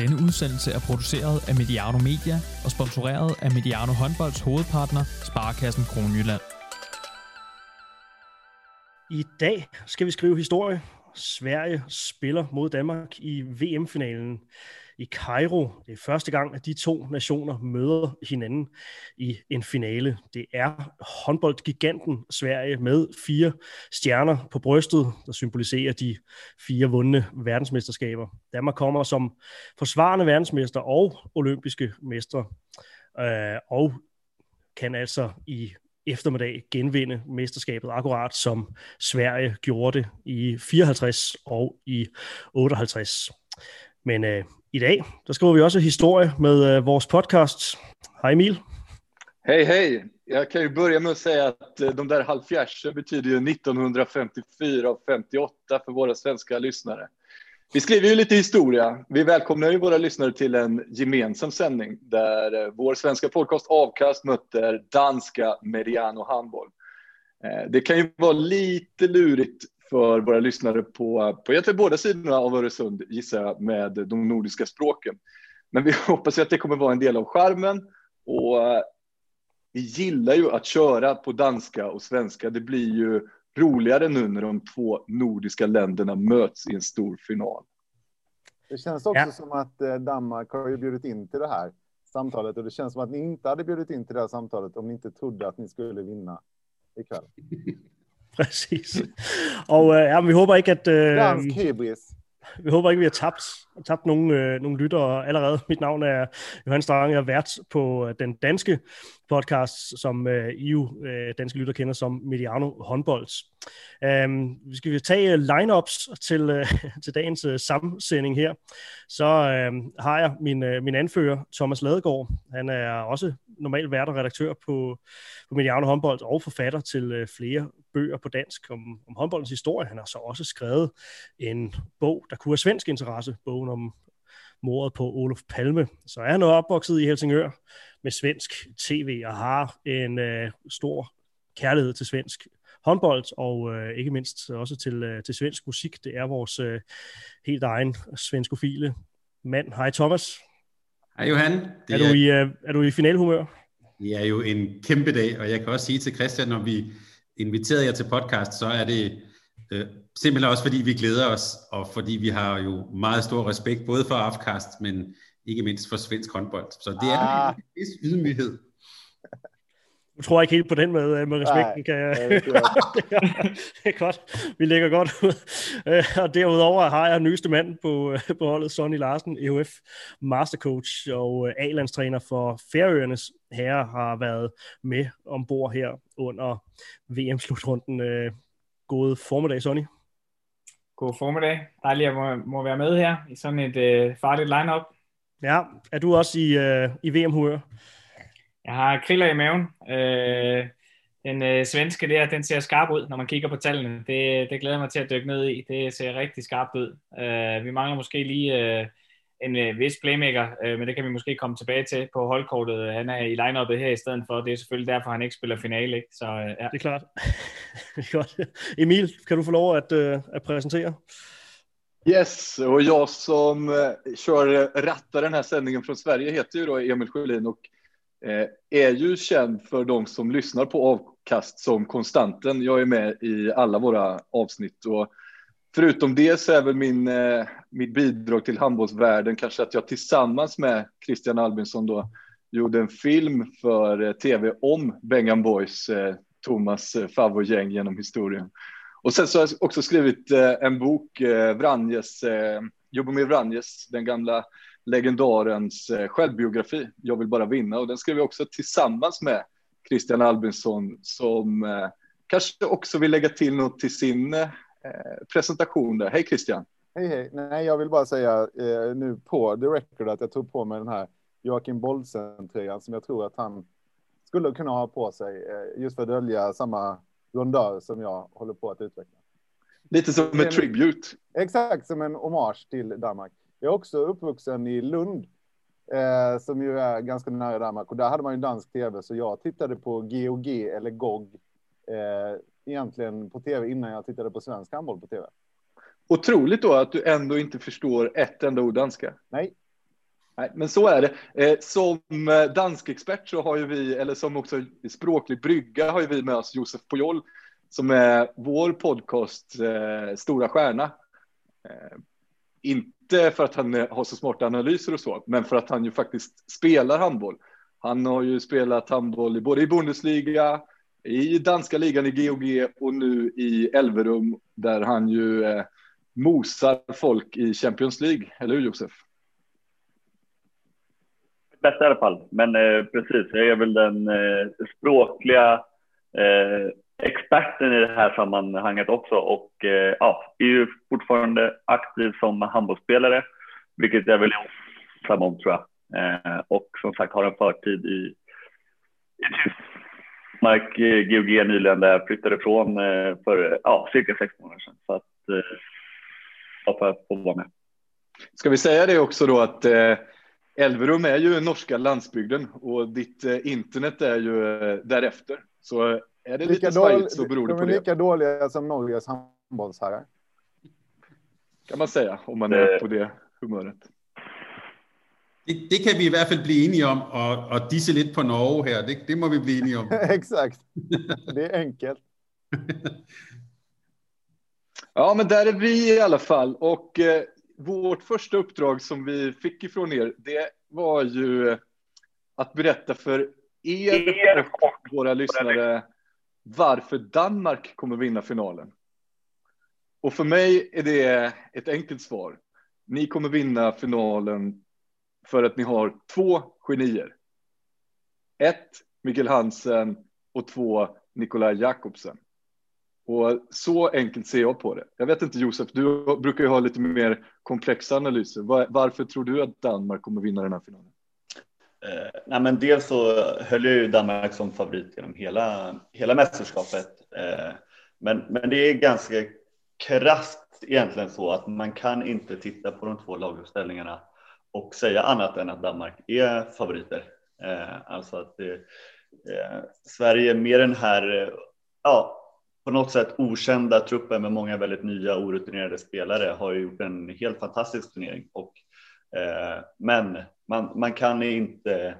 Denne udsendelse er produceret af Mediano Media og sponsoreret af Mediano Håndbolds hovedpartner, Sparkassen Kronjylland. I dag skal vi skrive historie. Sverige spiller mod Danmark i VM-finalen i Cairo. Det er første gang, at de to nationer møder hinanden i en finale. Det er håndboldgiganten Sverige med fire stjerner på brystet, der symboliserer de fire vundne verdensmesterskaber. Danmark kommer som forsvarende verdensmester og olympiske mestre, øh, og kan altså i eftermiddag genvinde mesterskabet, akkurat som Sverige gjorde det i 54 og i 58. Men øh, i dag, der skriver vi også historie med øh, vores podcast. Hej Emil. Hej hej! Jag kan ju börja med att säga att eh, de där halvfjärser betyder ju 1954 och 58 för våra svenska lyssnare. Vi skriver ju lite historia. Vi välkomnar ju våra lyssnare till en gemensam sändning där eh, vår svenska podcast Avkast möter danska Mediano Handboll. Eh, Det kan ju vara lite lurigt för våra lyssnare på, på egentligen båda sidorna av Öresund, gissar jag, med de nordiska språken. Men vi hoppas ju att det kommer vara en del av skärmen och eh, vi gillar ju att köra på danska och svenska. Det blir ju roligare nu när de två nordiska länderna möts i en stor final. Det känns också Ja. som att eh, Danmark har ju bjudit in till det här samtalet och det känns som att ni inte hade bjudit in till det här samtalet om ni inte trodde att ni skulle vinna ikväll. Præcis. Og øh, ja, vi håber ikke, at øh, vi håber ikke, vi har tabt, tabt nogle, øh, nogle lyttere allerede. Mit navn er Johan Strang, jeg er vært på øh, den danske podcast, som øh, I jo øh, danske lytter kender som Mediano Håndbolds. Um, øhm, vi skal vi tage øh, lineups til, øh, til dagens øh, sammensending her. Så øh, har jeg min, øh, min anfører, Thomas Ladegaard. Han er også normalt vært og redaktør på, på Mediano Håndbold og forfatter til øh, flere bøger på dansk om, om håndboldens historie. Han har så også skrevet en bog, der kunne have svensk interesse, bogen om mordet på Olof Palme. Så er han opvokset i Helsingør med svensk tv og har en øh, stor kærlighed til svensk håndbold, og øh, ikke mindst også til, øh, til svensk musik. Det er vores øh, helt egen svenskofile mand. Hej Thomas. Hej Johan. Det Er du, i, øh, er du i finalhumør? det er jo en kæmpe dag, og jeg kan også sige til Christian, når vi inviterede jer til podcast, så er det øh, simpelthen også fordi vi glæder os, og fordi vi har jo meget stor respekt, både for Afkast, men ikke mindst for svensk håndbold. Så det er Ah. en vis ydmyghed. Du tror ikke helt på den med, øh, med respekten, kan jeg... Ja, det jeg. det er godt. Vi lægger godt ud. Øh, Og derudover har jeg nyeste mand på, øh, på holdet, Sonny Larsen, EUF mastercoach og A-landstræner for Færøernes herre, har været med ombord her under VM-slutrunden. God formiddag, Sonny. God formiddag. Dejligt, at jeg må, må være med her i sådan et øh, farligt lineup. Ja, er du også i, øh, i VM-humør? Jeg har kriller i maven. Øh, den øh, svenske der, den ser skarp ud, når man kigger på tallene. Det, det glæder jeg mig til at dykke ned i. Det ser rigtig skarpt ud. Øh, vi mangler måske lige øh, en øh, vis playmaker, øh, men det kan vi måske komme tilbage til på holdkortet. Han er i line her i stedet for. Det er selvfølgelig derfor, han ikke spiller finale. Ikke? Så øh, ja. Det er klart. det er godt. Emil, kan du få lov at, øh, at præsentere? Yes, och jag som eh, kör rattar den här sändningen från Sverige heter ju då Emil Sjölin och eh, är ju känd för de som lyssnar på avkast som konstanten. Jag är med i alla våra avsnitt och förutom det så är väl min, eh, mitt bidrag till handbollsvärlden kanske att jag tillsammans med Christian Albinsson då gjorde en film för eh, tv om Bengan Boys, eh, Thomas eh, favoritgäng genom historien. Och sen så har jag också skrivit eh, en bok, eh, Vranjes, eh, Jobomir Vranjes, den gamla legendarens eh, självbiografi, Jag vill bara vinna. Och den skrev jag också tillsammans med Christian Albinsson som eh, kanske också vill lägga till något till sin eh, presentation där. Hej Christian! Hej, hej. Nej, jag vill bara säga eh, nu på the record att jag tog på mig den här Joakim Boldsen-tröjan som jag tror att han skulle kunna ha på sig eh, just för att dölja samma rondör som jag håller på att utveckla. Lite som en tribute. Exakt som en hommage till Danmark. Jag är också uppvuxen i Lund, eh, som ju är ganska nära Danmark. Och där hade man ju dansk tv, så jag tittade på GOG eller GOG eh, egentligen på tv innan jag tittade på svensk handboll på tv. Otroligt då att du ändå inte förstår ett enda ord danska. Nej, Nej, men så är det. Eh, som eh, dansk expert så har ju vi, eller som också språklig brygga har ju vi med oss Josef Pujol som är vår podcast eh, stora stjärna. Eh, inte för att han har så smarta analyser och så, men för att han ju faktiskt spelar handboll. Han har ju spelat handboll både i Bundesliga, i danska ligan i GOG och nu i Elverum där han ju eh, mosar folk i Champions League. Eller hur Josef? Bästa i alla fall, men eh, precis, jag är väl den eh, språkliga eh, experten i det här sammanhanget också och eh, ja, är ju fortfarande aktiv som handbollsspelare, vilket jag vill samma om tror jag. Eh, och som sagt har en förtid i, i Mark GOG nyligen där jag flyttade ifrån eh, för ja, cirka sex månader sedan. Så att eh, för att få vara med. Ska vi säga det också då att eh, Elverum är ju norska landsbygden och ditt eh, internet är ju eh, därefter. Så är det lika lite svajigt så beror det på det. De är lika dåliga som Norges handbollsherrar. Kan man säga om man är på det humöret. Det, det kan vi i hvert fald blive enige om, og, og disse lidt på Norge her, det, det må vi blive enige om. Exakt. Det är enkelt. ja, men där är vi i alla fall. Och eh, vårt första uppdrag som vi fick ifrån er, det var ju att berätta för er och våra lyssnare varför Danmark kommer vinna finalen. Och för mig är det ett enkelt svar. Ni kommer vinna finalen för att ni har två genier. Ett, Mikkel Hansen och två, Nikolaj Jakobsen. Och så enkelt ser jag på det. Jag vet inte Josef, du brukar ju ha lite mer komplexa analyser. Varför tror du att Danmark kommer vinna den här finalen? Eh, nej, men dels så höll jag ju Danmark som favorit genom hela, hela mästerskapet. Eh, men, men det är ganska krasst egentligen så att man kan inte titta på de två laguppställningarna och säga annat än att Danmark är favoriter. Eh, alltså att eh, Sverige med den här, eh, ja, på något sätt okända truppen med många väldigt nya orutinerade spelare har ju gjort en helt fantastisk turnering och eh, men man, man kan inte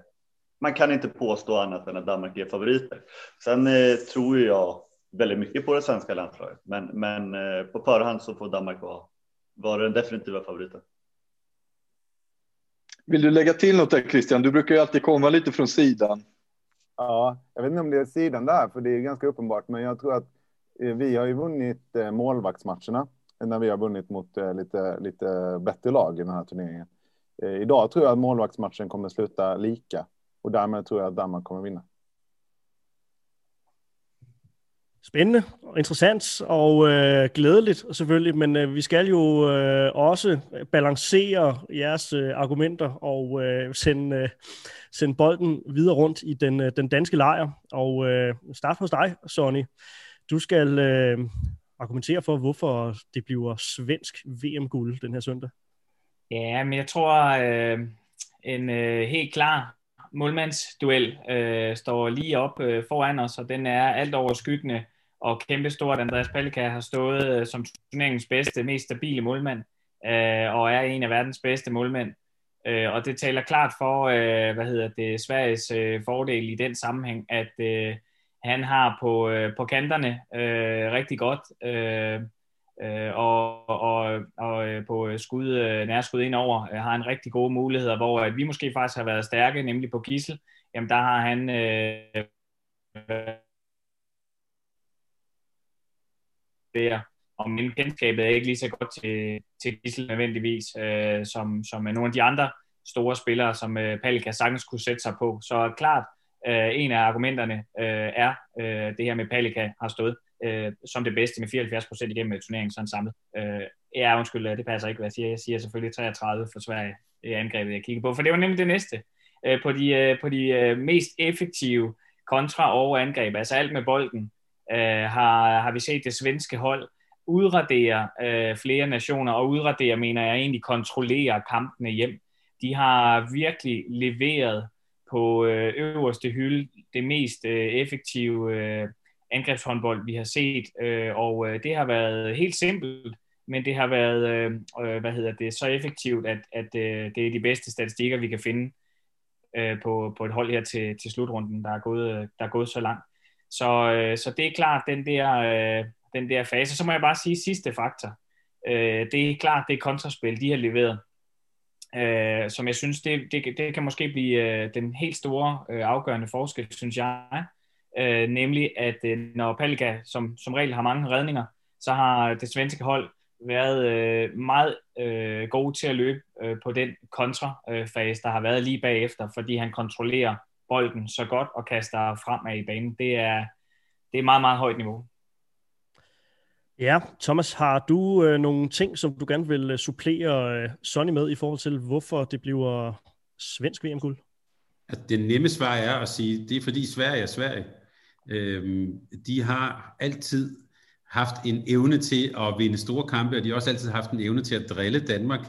man kan inte påstå annat än att Danmark är favoriter. Sen eh, tror jag väldigt mycket på det svenska landslaget, men, men eh, på förhand så får Danmark vara, vara den definitiva favoriten. Vill du lägga till något där Christian? Du brukar ju alltid komma lite från sidan. Ja, jag vet inte om det är sidan där, för det är ganska uppenbart, men jag tror att eh, vi har ju vunnit eh, målvaktsmatcherna när vi har vunnit mot eh, lite, lite bättre lag i den här turneringen. Idag tror jag att målvaktsmatchen kommer sluta lika och därmed tror jag att Danmark kommer vinna. Spændende og interessant og øh, glædeligt selvfølgelig, men øh, vi skal jo øh, også balancere jeres øh, argumenter og øh, sende, øh, sende bolden videre rundt i den, øh, den danske lejr. Og øh, start hos dig, Sonny. Du skal øh, argumentere for, hvorfor det bliver svensk VM-guld den her søndag. Ja, men jeg tror, øh, en øh, helt klar målmandsduel øh, står lige op øh, foran os, og den er alt overskyggende og kæmpe stort. Andreas Palika har stået øh, som turneringens bedste, mest stabile målmand, øh, og er en af verdens bedste målmænd. Øh, og det taler klart for, øh, hvad hedder det, Sveriges øh, fordel i den sammenhæng, at øh, han har på, øh, på kanterne øh, rigtig godt, øh, øh, og, og, og øh, på skud, øh, nærskud indover øh, har han rigtig gode muligheder, hvor at vi måske faktisk har været stærke, nemlig på Gissel. Jamen der har han øh, der, og min kendskabet er ikke lige så godt til, til Gissel nødvendigvis, øh, som, som nogle af de andre store spillere, som øh, Palika sagtens kunne sætte sig på. Så klart, øh, en af argumenterne øh, er øh, det her med, Palika har stået øh, som det bedste med 74 procent igennem turneringen sådan samlet. Øh, ja, undskyld, øh, det passer ikke, hvad jeg siger. Jeg siger selvfølgelig 33 for Sverige i angrebet, jeg kigger på, for det var nemlig det næste. Øh, på de, øh, på de øh, mest effektive kontra- og angreb, altså alt med bolden, øh, har, har vi set det svenske hold udradere øh, flere nationer, og udradere mener jeg egentlig kontrollere kampene hjem. De har virkelig leveret på øh, øverste hylde det mest øh, effektive øh, angrebshåndbold, vi har set, øh, og øh, det har været helt simpelt men det har været, øh, øh, hvad hedder det, så effektivt, at, at øh, det er de bedste statistikker, vi kan finde øh, på, på et hold her til, til slutrunden, der er gået, der er gået så langt. Så, øh, så det er klart, den der, øh, den der fase. Så må jeg bare sige sidste faktor. Øh, det er klart, det er kontraspil, de har leveret. Øh, som jeg synes, det, det, det kan måske blive øh, den helt store øh, afgørende forskel, synes jeg. Øh, nemlig, at øh, når Palika som, som regel har mange redninger, så har det svenske hold været øh, meget øh, gode til at løbe øh, på den kontrafase, der har været lige bagefter, fordi han kontrollerer bolden så godt og kaster fremad i banen. Det er, det er meget, meget højt niveau. Ja, Thomas, har du øh, nogle ting, som du gerne vil øh, supplere øh, Sonny med i forhold til, hvorfor det bliver svensk VM-guld? At det nemme svar er at sige, det er fordi Sverige er Sverige. Øhm, de har altid haft en evne til at vinde store kampe, og de har også altid haft en evne til at drille Danmark.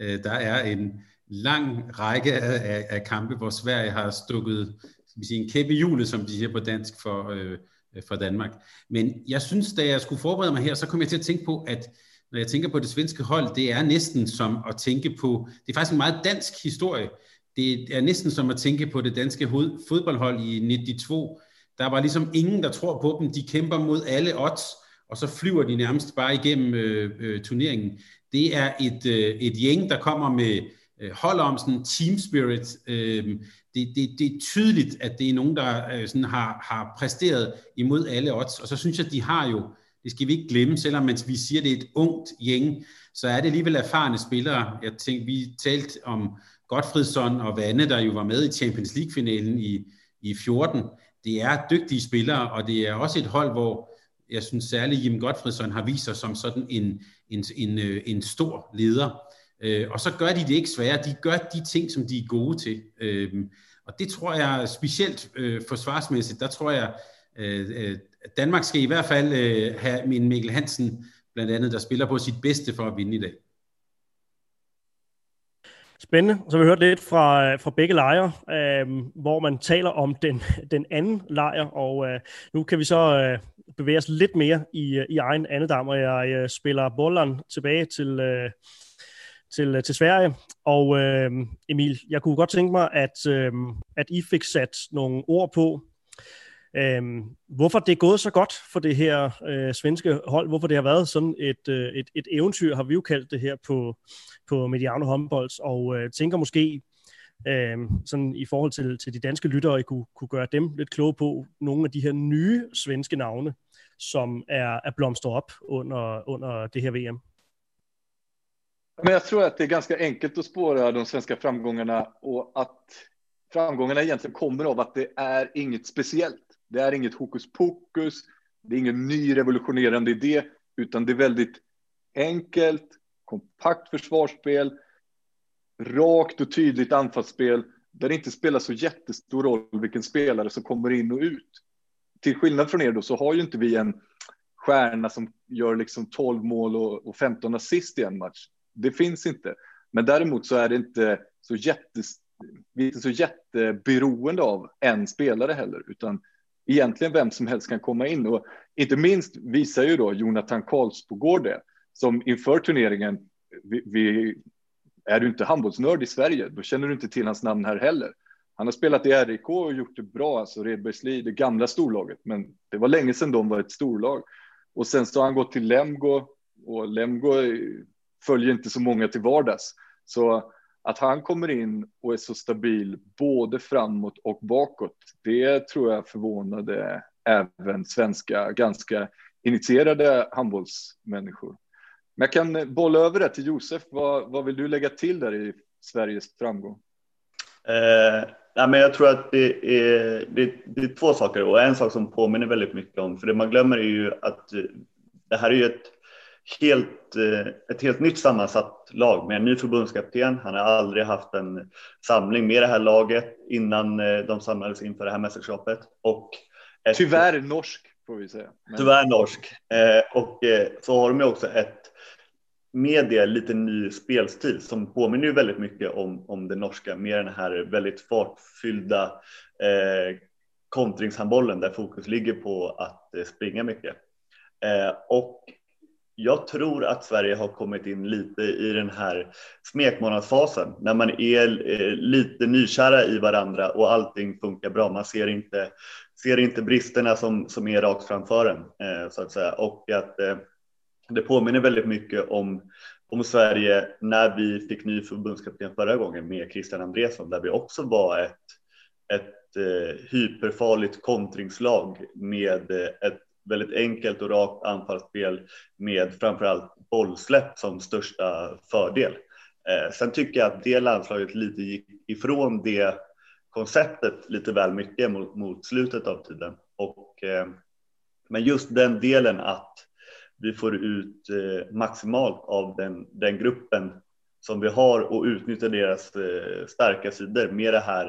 Øh, der er en lang række af, af kampe, hvor Sverige har stukket skal vi sige, en kæppe hjulet, som de siger på dansk, for, øh, for Danmark. Men jeg synes, da jeg skulle forberede mig her, så kom jeg til at tænke på, at når jeg tænker på det svenske hold, det er næsten som at tænke på, det er faktisk en meget dansk historie. Det er næsten som at tænke på det danske fodboldhold i 92. Der var ligesom ingen, der tror på dem. De kæmper mod alle odds, og så flyver de nærmest bare igennem øh, øh, turneringen. Det er et, øh, et gæng, der kommer med øh, hold om sådan team spirit. Øh, det, det, det er tydeligt, at det er nogen, der øh, sådan har, har præsteret imod alle odds, og så synes jeg, at de har jo, det skal vi ikke glemme, selvom man, vi siger, at det er et ungt gæng, så er det alligevel erfarne spillere. Jeg tænkte, vi talte om Godfredsson og Vanne, der jo var med i Champions League-finalen i, i 14. Det er dygtige spillere, og det er også et hold, hvor jeg synes særligt Jim Godfredsson har vist sig som sådan en, en, en, øh, en stor leder. Øh, og så gør de det ikke svære. De gør de ting, som de er gode til. Øh, og det tror jeg specielt øh, forsvarsmæssigt, der tror jeg, øh, øh Danmark skal i hvert fald øh, have min Mikkel Hansen, blandt andet, der spiller på sit bedste for at vinde i dag. Spændende. Så vi hørt lidt fra, øh, fra begge lejre, øh, hvor man taler om den, den anden lejr, og øh, nu kan vi så øh, bevæge os lidt mere i, øh, i egen andedam, og jeg øh, spiller bolleren tilbage til, øh, til, øh, til Sverige. Og øh, Emil, jeg kunne godt tænke mig, at, øh, at I fik sat nogle ord på, øh, hvorfor det er gået så godt for det her øh, svenske hold, hvorfor det har været sådan et, øh, et, et eventyr, har vi jo kaldt det her på, på Mediano Humboldt, og øh, tænker måske, øh, sådan i forhold til, til de danske lyttere, I kunne, kunne gøre dem lidt kloge på nogle af de her nye svenske navne, som er, er blomstret op under, under det her VM. Men jag tror att det är ganska enkelt att spåra de svenska framgångarna och att framgångarna egentligen kommer av att det är inget speciellt. Det är inget hokus pokus. Det är ingen ny revolutionerande idé, utan det är väldigt enkelt, kompakt försvarsspel, rakt och tydligt anfallsspel där det inte spelar så jättestor roll vilken spelare som kommer in och ut. Till skillnad från er då så har ju inte vi en stjärna som gör liksom 12 mål och 15 assist i en match det finns inte. Men däremot så är det inte så jättes, vi är inte så jätteberoende av en spelare heller, utan egentligen vem som helst kan komma in. Och inte minst visar ju då Jonathan Karlsbogård det, som inför turneringen, vi, vi, är du inte handbollsnörd i Sverige, då känner du inte till hans namn här heller. Han har spelat i RIK och gjort det bra, alltså Redbergsli, det gamla storlaget, men det var länge sedan de var ett storlag. Och sen så har han gått till Lemgo och Lemgo följer inte så många till vardags. Så att han kommer in och är så stabil både framåt och bakåt, det tror jag förvånade även svenska ganska initierade handbollsmänniskor. Men jag kan bolla över det till Josef. Vad, vad vill du lägga till där i Sveriges framgång? Eh, nej, men jag tror att det är, det, det, är två saker och en sak som påminner väldigt mycket om, för det man glömmer är ju att eh, det här är ju ett helt, eh, ett helt nytt sammansatt lag med en ny förbundskapten. Han har aldrig haft en samling med det här laget innan eh, de samlades inför det här mästerskapet. Och ett, tyvärr norsk får vi säga. Men... Tyvärr norsk. Eh, och så har de ju också ett med det lite ny spelstil som påminner ju väldigt mycket om, om det norska med den här väldigt fartfyllda eh, kontringshandbollen där fokus ligger på att springa mycket. Eh, och jag tror att Sverige har kommit in lite i den här smekmånadsfasen när man är eh, lite nykära i varandra och allting funkar bra. Man ser inte, ser inte bristerna som, som är rakt framför en eh, så att säga och att eh, det påminner väldigt mycket om om Sverige när vi fick ny förbundskapten förra gången med Christian Andresson där vi också var ett, ett eh, hyperfarligt kontringslag med eh, ett väldigt enkelt och rakt anfallsspel med framförallt bollsläpp som största fördel. Eh, sen tycker jag att det landslaget lite gick ifrån det konceptet lite väl mycket mot, mot slutet av tiden. Och, eh, men just den delen att vi får ut eh, maximalt av den, den gruppen som vi har och utnyttja deras eh, starka sidor med det här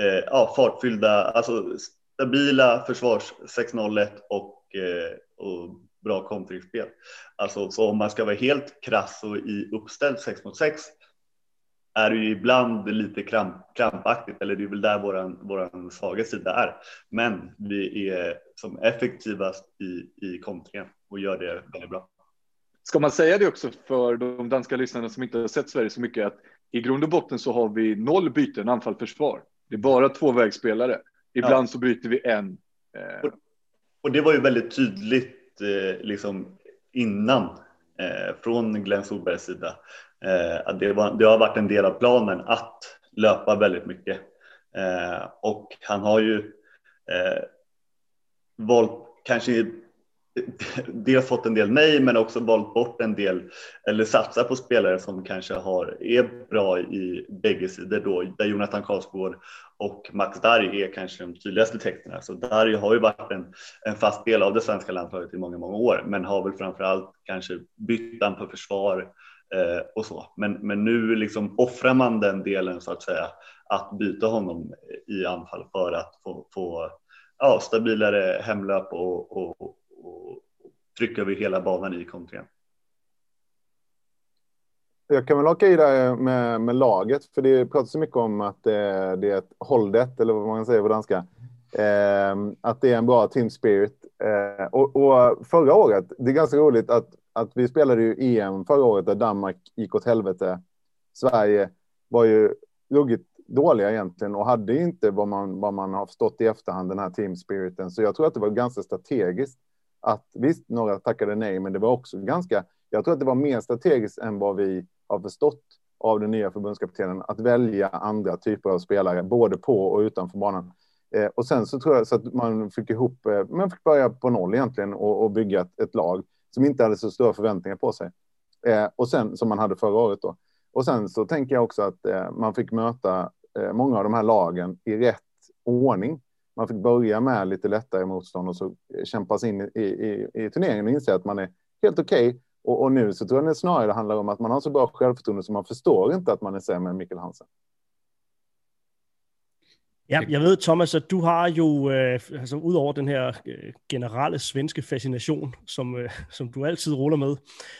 eh, ja, fartfyllda, alltså stabila försvars 6-0 och, eh, och bra kontringsspel. Alltså, så om man ska vara helt krass och i uppställd 6 mot 6 är det ju ibland lite kramp, krampaktigt, eller det är väl där våran, våran svaga sida är. Men vi är som effektivast i, i kontringen och gör det väldigt bra. Ska man säga det också för de danska lyssnarna som inte har sett Sverige så mycket att i grund och botten så har vi noll byten anfall försvar. Det är bara två vägspelare. Ibland ja. så byter vi en. Och, och, det var ju väldigt tydligt eh, liksom innan eh, från Glenn Solbergs sida eh, att det, var, det har varit en del av planen att löpa väldigt mycket. Eh, och han har ju eh, valt kanske dels fått en del nej men också valt bort en del eller satsat på spelare som kanske har, är bra i bägge sidor då där Jonathan Karlsgård och Max Darj är kanske de tydligaste tecknen. Så Darj har ju varit en, en fast del av det svenska landslaget i många, många år men har väl framför allt kanske bytt på försvar eh, och så. Men, men nu liksom offrar man den delen så att säga att byta honom i anfall för att få, få ja, stabilare hemlöp och, och och trycka över hela banan i kontringen. Jag kan väl haka i där med, med laget, för det pratas så mycket om att det, det är ett holdet, eller vad man säger på danska. Eh, att det är en bra team spirit. Eh, och, och, förra året, det är ganska roligt att, att vi spelade ju EM förra året där Danmark gick åt helvete. Sverige var ju ruggigt dåliga egentligen och hade inte vad man, vad man har förstått i efterhand, den här team spiriten. Så jag tror att det var ganska strategiskt att visst, några tackade nej, men det var också ganska. Jag tror att det var mer strategiskt än vad vi har förstått av den nya förbundskaptenen att välja andra typer av spelare, både på och utanför banan. Eh, och sen så tror jag så att man fick ihop, eh, man fick börja på noll egentligen och, och bygga ett, ett, lag som inte hade så stora förväntningar på sig. Eh, och sen som man hade förra året då. Och sen så tänker jag också att eh, man fick möta eh, många av de här lagen i rätt ordning man fick börja med lite lättare motstånd och så kämpas in i, i, i turneringen och inse att man är helt okej. Okay. Och, och, nu så tror jag det snarare handlar om att man har så bra självförtroende så man förstår inte att man är sämre än Mikkel Hansen. Ja, jeg ved, Thomas, at du har jo, øh, altså ud over den her øh, generelle svenske fascination, som, øh, som du altid ruller med,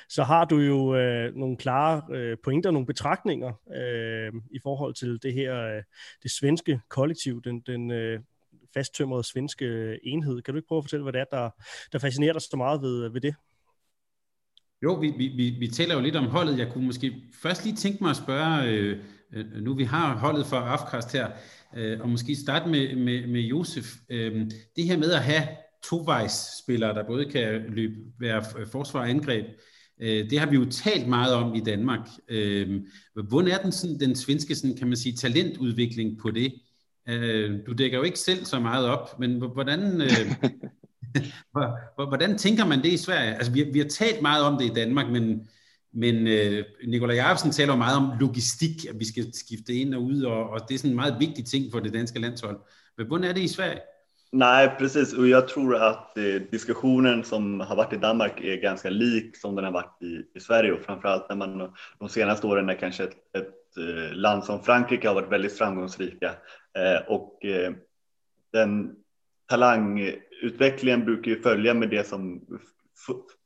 så har du jo øh, nogle klare øh, pointer, nogle betragtninger øh, i forhold til det her, øh, det svenske kollektiv, den, den, øh, fasttømrede svenske øh, enhed. Kan du ikke prøve at fortælle, hvad det er, der, der fascinerer dig så meget ved, øh, ved det? Jo, vi, vi, vi, vi taler jo lidt om holdet. Jeg kunne måske først lige tænke mig at spørge, øh, øh, nu vi har holdet for Afkast her, øh, og måske starte med, med, med Josef. Øh, det her med at have tovejsspillere, der både kan løbe, være forsvar og angreb, øh, det har vi jo talt meget om i Danmark. Øh, hvordan er den, sådan, den svenske sådan, kan man sige, talentudvikling på det? Øh, du dækker jo ikke selv så meget op, men hvordan, øh, hvordan tænker man det i Sverige? Altså, vi, vi har talt meget om det i Danmark, men, men øh, Nikolaj Jacobsen taler jo meget om logistik, at vi skal skifte ind og ud, og, og det er sådan en meget vigtig ting for det danske landshold. Men hvordan er det i Sverige? Nej, precis. Och jag tror att eh, diskussionen som har varit i Danmark är ganska lik som den har varit i, i Sverige och framförallt när man de senaste åren när kanske ett, ett eh, land som Frankrike har varit väldigt framgångsrika och eh, den talangutvecklingen brukar ju följa med det som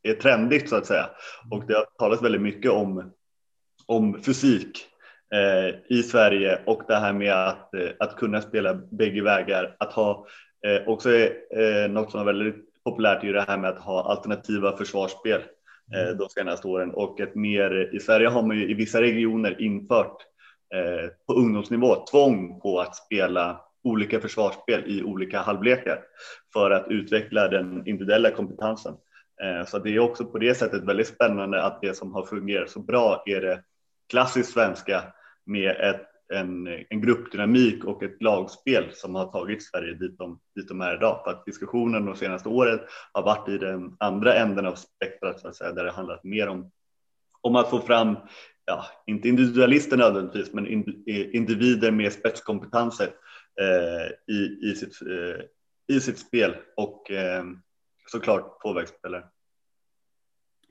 är trendigt så att säga. Och det har talats väldigt mycket om, om fysik eh, i Sverige och det här med att, att kunna spela bägge vägar. Att ha också något som är väldigt populärt är det här med att ha alternativa försvarsspel. eh, de senaste åren och ett mer, i Sverige har man ju i vissa regioner infört eh, på ungdomsnivå tvång på att spela olika försvarsspel i olika halvlekar för att utveckla den individuella kompetensen. Eh, så det är också på det sättet väldigt spännande att det som har fungerat så bra är det klassiskt svenska med ett, en, en gruppdynamik och ett lagspel som har tagit Sverige dit de, dit de är idag. För att diskussionen de senaste åren har varit i den andra änden av spektrat, så att säga, där det handlat mer om, om att få fram, ja, inte individualister nödvändigtvis, men eh, individer med spetskompetenser eh, i, i, sitt, eh, i sitt spel och eh, såklart påvägsspillere.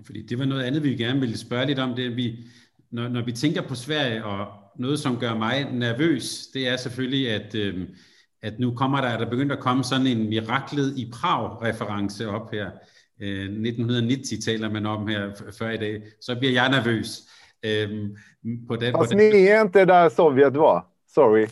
Fordi det var noget andet, vi gerne ville spørge lidt om. Det, vi, når, når vi tænker på Sverige, og noget, som gør mig nervøs, det er selvfølgelig, at, øh, at nu kommer der, der begyndt at komme sådan en miraklet i Prag-reference op her. Øh, 1990 taler man om her før i dag. Så bliver jeg nervøs. Øh, på den, Fast på den. ni er ikke der Sovjet var. Sorry.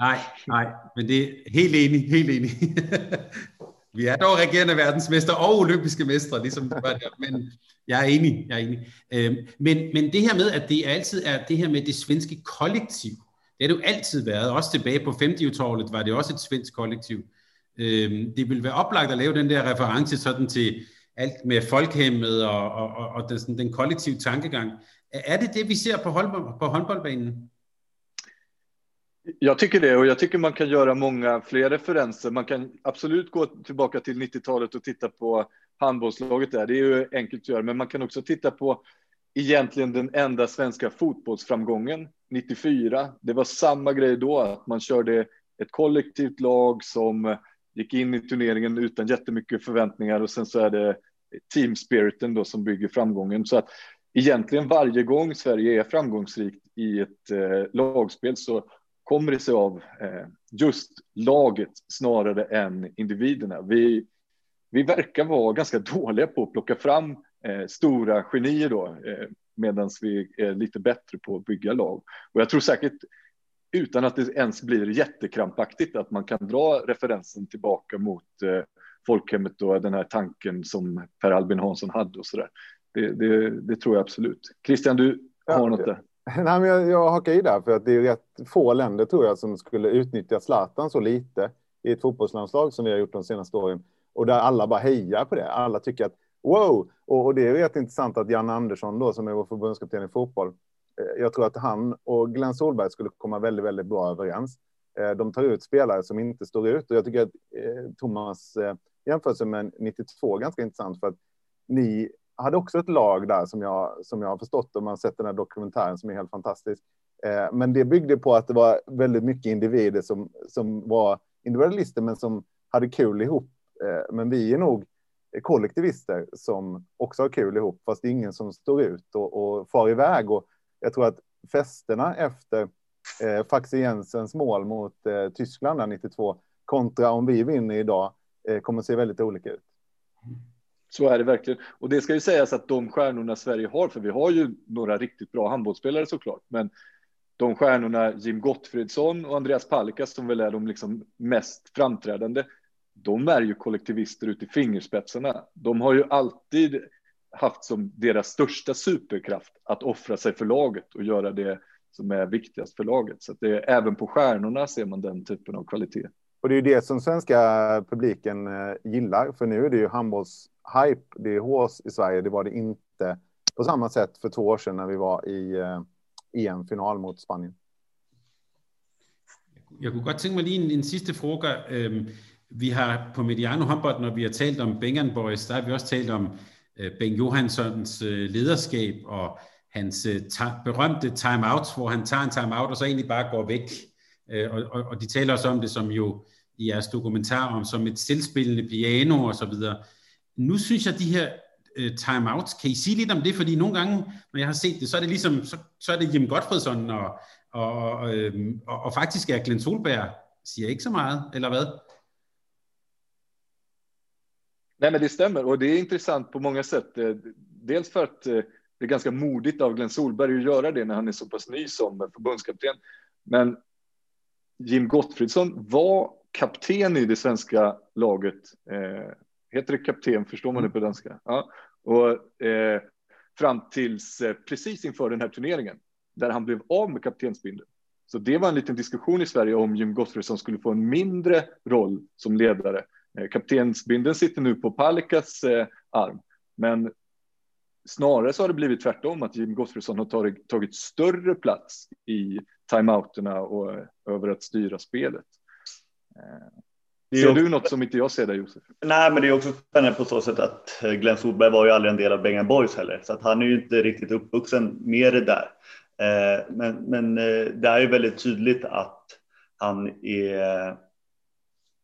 Nej, nej, men det er helt enig, helt enig. Vi er dog regerende verdensmester og olympiske mestre, ligesom det var der, men jeg er enig, jeg er enig. Øhm, men, men det her med, at det altid er det her med det svenske kollektiv, det har det jo altid været, også tilbage på 50 tallet var det også et svensk kollektiv. Øhm, det vil være oplagt at lave den der reference sådan til alt med folkhemmet og, og, og, og den, sådan, den kollektive tankegang. Er det det, vi ser på, håndbold, på håndboldbanen? Jag tycker det och jag tycker man kan göra många fler referenser. Man kan absolut gå tillbaka till 90-talet och titta på handbollslaget där. Det är ju enkelt att göra, men man kan också titta på egentligen den enda svenska fotbollsframgången 94. Det var samma grej då, att man körde ett kollektivt lag som gick in i turneringen utan jättemycket förväntningar och sen så är det team spiriten då som bygger framgången. Så att egentligen varje gång Sverige är framgångsrikt i ett eh, lagspel så kommer det sig av eh, just laget snarare än individerna. Vi, vi verkar vara ganska dåliga på att plocka fram eh, stora genier då, eh, medan vi är lite bättre på att bygga lag. Och jag tror säkert utan att det ens blir jättekrampaktigt att man kan dra referensen tillbaka mot eh, folkhemmet och den här tanken som Per Albin Hansson hade och så där. Det, det, det tror jag absolut. Christian, du har ja, något där? Nej, men jag, jag hakar i där för att det är rätt få länder tror jag som skulle utnyttja Zlatan så lite i ett fotbollslandslag som vi har gjort de senaste åren och där alla bara hejar på det. Alla tycker att wow, och, och det är rätt intressant att Jan Andersson då som är vår förbundskapten i fotboll. Eh, jag tror att han och Glenn Solberg skulle komma väldigt, väldigt bra överens. Eh, de tar ut spelare som inte står ut och jag tycker att eh, Thomas eh, jämförelse med 92 ganska intressant för att ni hade också ett lag där som jag, som jag har förstått om man sett den här dokumentären som är helt fantastisk. Eh, men det byggde på att det var väldigt mycket individer som, som var individualister men som hade kul ihop. Eh, men vi är nog kollektivister som också har kul ihop fast det är ingen som står ut och, och far iväg. Och jag tror att festerna efter eh, Faxe Jensens mål mot eh, Tyskland 92 kontra om vi vinner idag eh, kommer att se väldigt olika ut. Så är det verkligen. Och det ska ju sägas att de stjärnorna Sverige har, för vi har ju några riktigt bra handbollsspelare såklart, men de stjärnorna Jim Gottfridsson och Andreas Palkas som väl är de liksom mest framträdande, de är ju kollektivister ut i fingerspetsarna. De har ju alltid haft som deras största superkraft att offra sig för laget och göra det som är viktigast för laget. Så att det är, även på stjärnorna ser man den typen av kvalitet. Och det är det som svenska publiken eh, gillar, för nu är det ju handbolls hype, det är hås i Sverige. Det var det inte på samma sätt för två år sedan när vi var i eh, EM-final mot Spanien. Jeg kunne godt tænke mig lige en, en sidste fråga. Øhm, vi har på Mediano håndbold, når vi har talt om Bengan Boys, der har vi også talt om øh, Ben Johanssons øh, lederskab og hans øh, ta- berømte timeouts, hvor han tager en timeout og så egentlig bare går væk. Øh, og, og, og de taler også om det som jo i jeres dokumentar om som et selvspillende piano og så videre. Nu synes jeg, de her uh, timeouts, kan I sige lidt om det? Fordi nogle gange, når jeg har set det, så er det ligesom, så, så er det Jim Godfredsson, og, og, og, øhm, og, og faktisk er Glenn Solberg, siger ikke så meget, eller hvad? Nej, men det stämmer och det är intressant på många sätt. Eh, dels för att eh, det är ganska modigt av Glenn Solberg att göra det när han är så pass ny som förbundskapten. Men Jim Gottfridsson var kapten i det svenska laget Heter det kapten? Förstår man det mm. på danska? Ja. Och, eh, fram tills eh, precis inför den här turneringen där han blev av med kaptensbindeln. Så det var en liten diskussion i Sverige om Jim Gottfridsson skulle få en mindre roll som ledare. Eh, kaptensbindeln sitter nu på Palikas eh, arm, men snarare så har det blivit tvärtom att Jim Gottfridsson har tagit, tagit större plats i timeouterna och över att styra spelet. Ser också... du något som inte jag ser där Josef? Nej, men det är också spännande på så sätt att Glenn Solberg var ju aldrig en del av Bengan Boys heller, så att han är ju inte riktigt uppvuxen med det där. Eh, men, men eh, det är ju väldigt tydligt att han är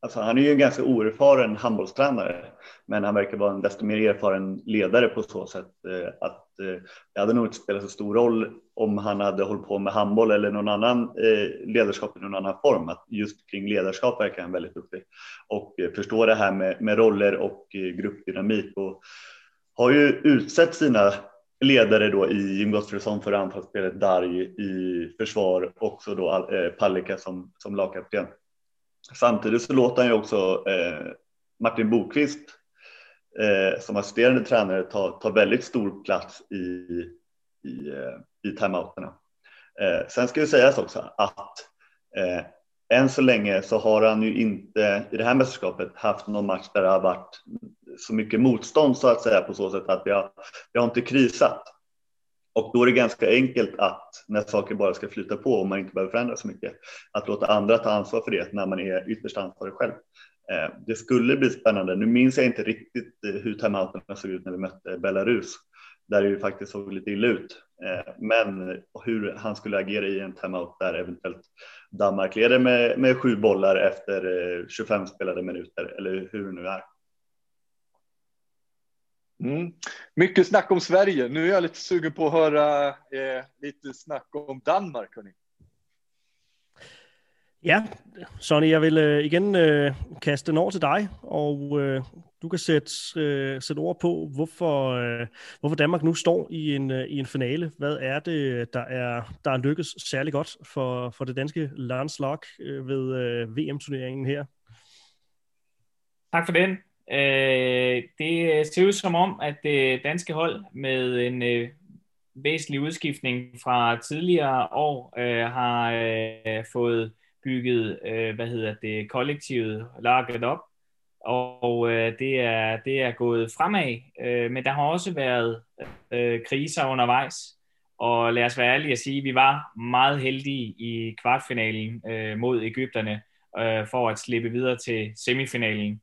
Alltså han är ju en ganska oerfaren handbollstränare, men han verkar vara en desto mer erfaren ledare på så sätt eh, att eh, det hade nog inte spelat så stor roll om han hade hållit på med handboll eller någon annan eh, ledarskap i någon annan form. Att just kring ledarskap verkar han väldigt duktig och eh, förstår det här med, med roller och gruppdynamik och har ju utsett sina ledare då i Jim Gottfridsson för anfallsspelet, Darj i försvar, också då eh, Palicka som, som lagkapten. Samtidigt så låter han ju också eh, Martin Bokvist eh, som assisterande tränare ta, ta väldigt stor plats i, i, eh, i timeouterna. Eh, sen ska ju sägas också att eh, än så länge så har han ju inte i det här mästerskapet haft någon match där det har varit så mycket motstånd så att säga på så sätt att vi har, vi har inte krisat. Och då är det ganska enkelt att när saker bara ska flyta på och man inte behöver förändra så mycket, att låta andra ta ansvar för det när man är ytterst ansvarig själv. Eh, det skulle bli spännande. Nu minns jag inte riktigt eh, hur timeouterna såg ut när vi mötte Belarus, där det ju faktiskt såg lite illa ut. Eh, men hur han skulle agera i en timeout där eventuellt Danmark leder med, med sju bollar efter eh, 25 spelade minuter eller hur det nu är. Mm. Mycket snack om Sverige. Nu är jag lite sugen på att höra eh, lite snack om Danmark. Hörni. Ja, Sonny, jeg vil øh, igen øh, kaste den over til dig, og øh, du kan sætte, øh, sætte ord på, hvorfor, øh, hvorfor Danmark nu står i en, øh, i en finale. Hvad er det, der er, der er lykkes særlig godt for, for det danske landslag øh, ved øh, VM-turneringen her? Tak for den. Øh, det øh, ser ud som om, at det danske hold med en øh, væsentlig udskiftning fra tidligere år øh, har øh, fået bygget, øh, hvad hedder det, kollektivet laget op, og øh, det, er, det er gået fremad, øh, men der har også været øh, kriser undervejs, og lad os være ærlige at sige, at vi var meget heldige i kvartfinalen øh, mod Ægypterne, øh, for at slippe videre til semifinalen.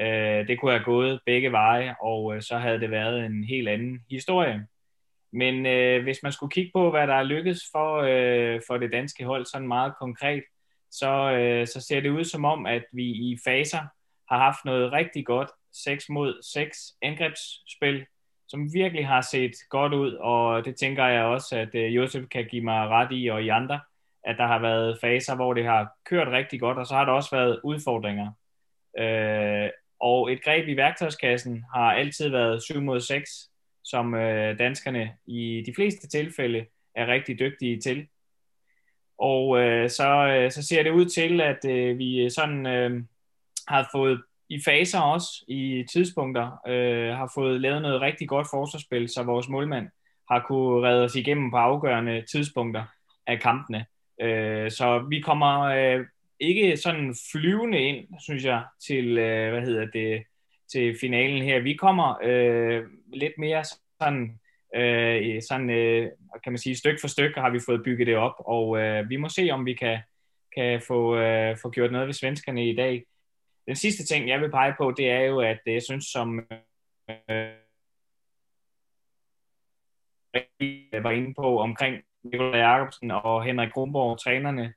Øh, det kunne have gået begge veje, og øh, så havde det været en helt anden historie. Men øh, hvis man skulle kigge på, hvad der er lykkedes for, øh, for det danske hold, sådan meget konkret, så, øh, så ser det ud som om, at vi i faser har haft noget rigtig godt 6 mod 6 angrebsspil, som virkelig har set godt ud, og det tænker jeg også, at øh, Josef kan give mig ret i, og i andre, at der har været faser, hvor det har kørt rigtig godt, og så har der også været udfordringer. Øh, og et greb i værktøjskassen har altid været 7 mod 6, som øh, danskerne i de fleste tilfælde er rigtig dygtige til. Og øh, så, øh, så ser det ud til, at øh, vi sådan øh, har fået i faser også, i tidspunkter, øh, har fået lavet noget rigtig godt forsvarsspil, så vores målmand har kunne redde os igennem på afgørende tidspunkter af kampene. Øh, så vi kommer øh, ikke sådan flyvende ind, synes jeg, til, øh, hvad hedder det, til finalen her. Vi kommer øh, lidt mere sådan, øh, sådan øh, kan man sige, stykke for stykke har vi fået bygget det op, og øh, vi må se, om vi kan, kan få, øh, få gjort noget ved svenskerne i dag. Den sidste ting, jeg vil pege på, det er jo, at øh, jeg synes, som øh, var inde på omkring Nikolaj Jacobsen og Henrik Kronborg, trænerne,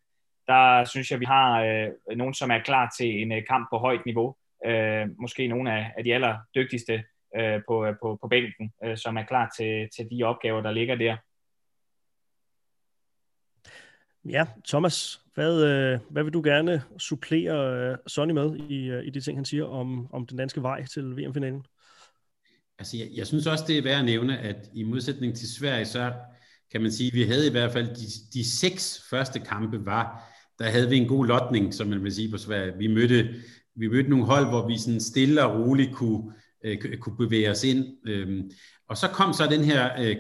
der synes jeg, vi har øh, nogen, som er klar til en øh, kamp på højt niveau. Øh, måske nogle af, af de allerdygtigste øh, på, øh, på, på bænken, øh, som er klar til, til de opgaver, der ligger der. Ja, Thomas, hvad, øh, hvad vil du gerne supplere øh, Sonny med i, øh, i de ting, han siger om, om den danske vej til VM-finalen? Altså, jeg, jeg synes også, det er værd at nævne, at i modsætning til Sverige, så kan man sige, at vi havde i hvert fald de, de seks første kampe var der havde vi en god lotning, som man vil sige på Sverige. Vi mødte, vi mødte nogle hold, hvor vi sådan stille og roligt kunne øh, kunne bevæge os ind. Øh, og så kom så den her øh,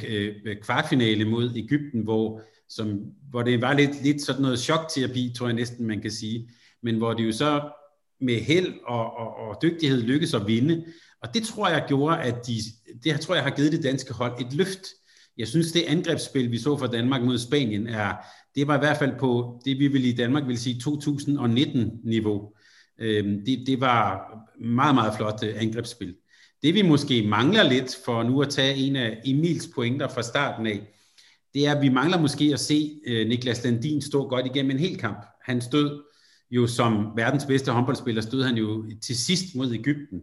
øh kvartfinale mod Ægypten, hvor, som, hvor det var lidt, lidt sådan noget chokterapi, tror jeg næsten, man kan sige. Men hvor det jo så med held og, og, og dygtighed lykkedes at vinde. Og det tror jeg gjorde, at de, det tror jeg har givet det danske hold et løft. Jeg synes, det angrebsspil, vi så fra Danmark mod Spanien, er, det var i hvert fald på det, vi vil i Danmark vil sige 2019-niveau. Øhm, det, det var meget, meget flot øh, angrebsspil. Det vi måske mangler lidt, for nu at tage en af Emils pointer fra starten af, det er, at vi mangler måske at se øh, Niklas Landin stå godt igennem en hel kamp. Han stod jo som verdens bedste håndboldspiller, stod han jo til sidst mod Ægypten.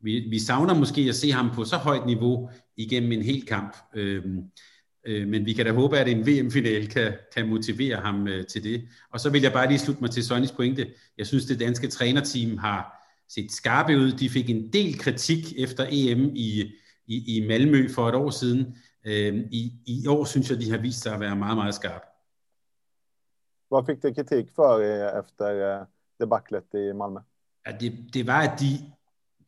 Vi, vi savner måske at se ham på så højt niveau igennem en hel kamp. Øhm, øh, men vi kan da håbe, at en VM-finale kan, kan motivere ham øh, til det. Og så vil jeg bare lige slutte mig til Sonnys pointe. Jeg synes, det danske trænerteam har set skarpe ud. De fik en del kritik efter EM i, i, i Malmø for et år siden. Øh, i, I år synes jeg, de har vist sig at være meget, meget skarpe. Hvad fik det kritik for efter øh, debaklet i Malmø? Ja, det, det var, at de,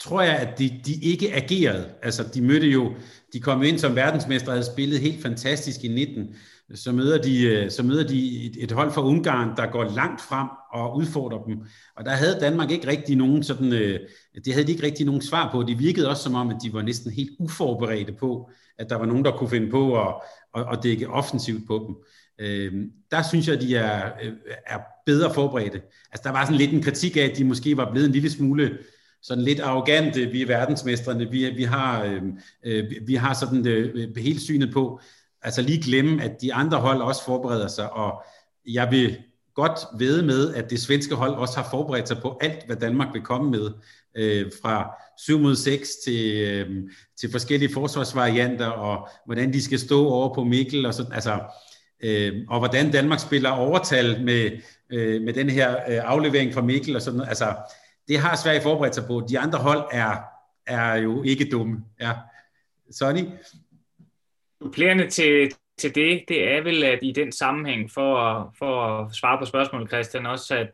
tror jeg, at de, de ikke agerede. Altså, de mødte jo, de kom ind som verdensmester og havde spillet helt fantastisk i 19. Så møder de, øh, så møder de et, et hold fra Ungarn, der går langt frem og udfordrer dem. Og der havde Danmark ikke rigtig nogen sådan, øh, det havde de ikke rigtig nogen svar på. Det virkede også som om, at de var næsten helt uforberedte på, at der var nogen, der kunne finde på at, at, at dække offensivt på dem. Øh, der synes jeg, at de er, øh, er bedre forberedte. Altså, der var sådan lidt en kritik af, at de måske var blevet en lille smule sådan lidt arrogante, vi er verdensmestrene, vi, vi, har, øh, øh vi har sådan øh, øh helt synet på, altså lige glemme, at de andre hold også forbereder sig, og jeg vil godt ved med, at det svenske hold også har forberedt sig på alt, hvad Danmark vil komme med, øh, fra 7 mod 6 til, øh, til forskellige forsvarsvarianter, og hvordan de skal stå over på Mikkel, og sådan, altså, øh, og hvordan Danmark spiller overtal med, øh, med den her øh, aflevering fra Mikkel, og sådan altså, det har Sverige forberedt sig på. De andre hold er, er jo ikke dumme. Ja. Sonny? Supplerende til, til det, det er vel, at i den sammenhæng, for, for at svare på spørgsmålet, Christian, også, at,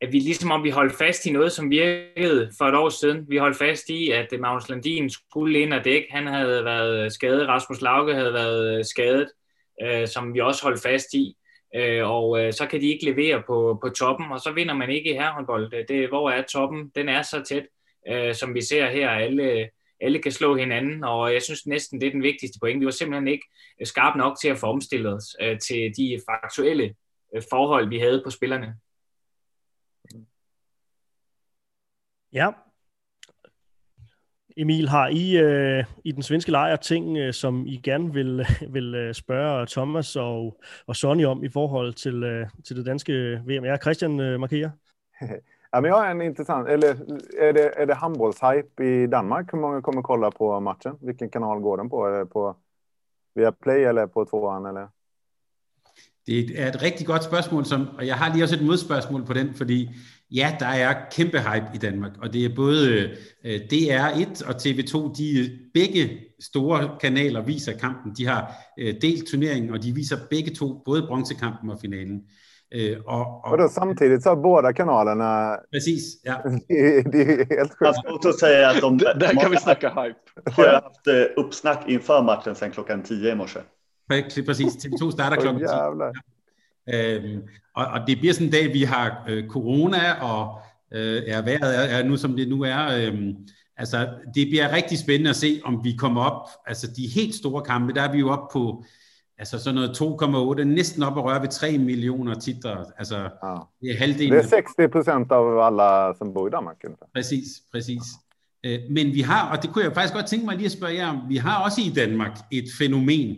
at vi ligesom om vi holdt fast i noget, som virkede for et år siden. Vi holdt fast i, at Magnus Landin skulle ind og dække. Han havde været skadet, Rasmus Lauke havde været skadet, øh, som vi også holdt fast i øh, og øh, så kan de ikke levere på, på toppen, og så vinder man ikke i herrehåndbold. Det, hvor er toppen? Den er så tæt, øh, som vi ser her. Alle, alle kan slå hinanden, og jeg synes næsten, det er den vigtigste point. Vi var simpelthen ikke øh, skarpe nok til at få omstillet os øh, til de faktuelle øh, forhold, vi havde på spillerne. Ja, Emil, har I øh, i den svenske lejr ting, øh, som I gerne vil, øh, vil øh, spørge Thomas og, og Sonny om i forhold til, øh, til det danske VM? Er Christian øh, markerer. Ja, men jag har en intressant, eller är det, är det handbollshype i Danmark? Hur många kommer kolla på matchen? Vilken kanal går den på? Är det på via Play eller på tvåan? Eller? Det er et rigtig godt spørgsmål, som, og jeg har lige også et modspørgsmål på den, fordi ja, der er kæmpe hype i Danmark, og det er både øh, DR1 og TV2, de begge store kanaler viser kampen. De har øh, delt turneringen, og de viser begge to, både bronzekampen og finalen. Øh, og, og, och då samtidigt så båda kanalerna... Precis, ja. det, det är helt sjukt. Jag ska säga att de, där kan vi snacka hype. har haft eh, uppsnack inför matchen sedan klockan 10 i morse. Præcis, TV2 starter klokken 10. Øhm, og, og det bliver sådan en dag, vi har øh, corona, og øh, er vejret er, er nu, som det nu er. Øh, altså, det bliver rigtig spændende at se, om vi kommer op, altså de helt store kampe, der er vi jo op på, altså sådan noget 2,8, næsten op at røre ved 3 millioner titler. Altså, ja. det er halvdelen. Det er 60 procent af alle, som bor i Danmark. Præcis, præcis. Øh, men vi har, og det kunne jeg faktisk godt tænke mig lige at spørge jer om, vi har også i Danmark et fænomen,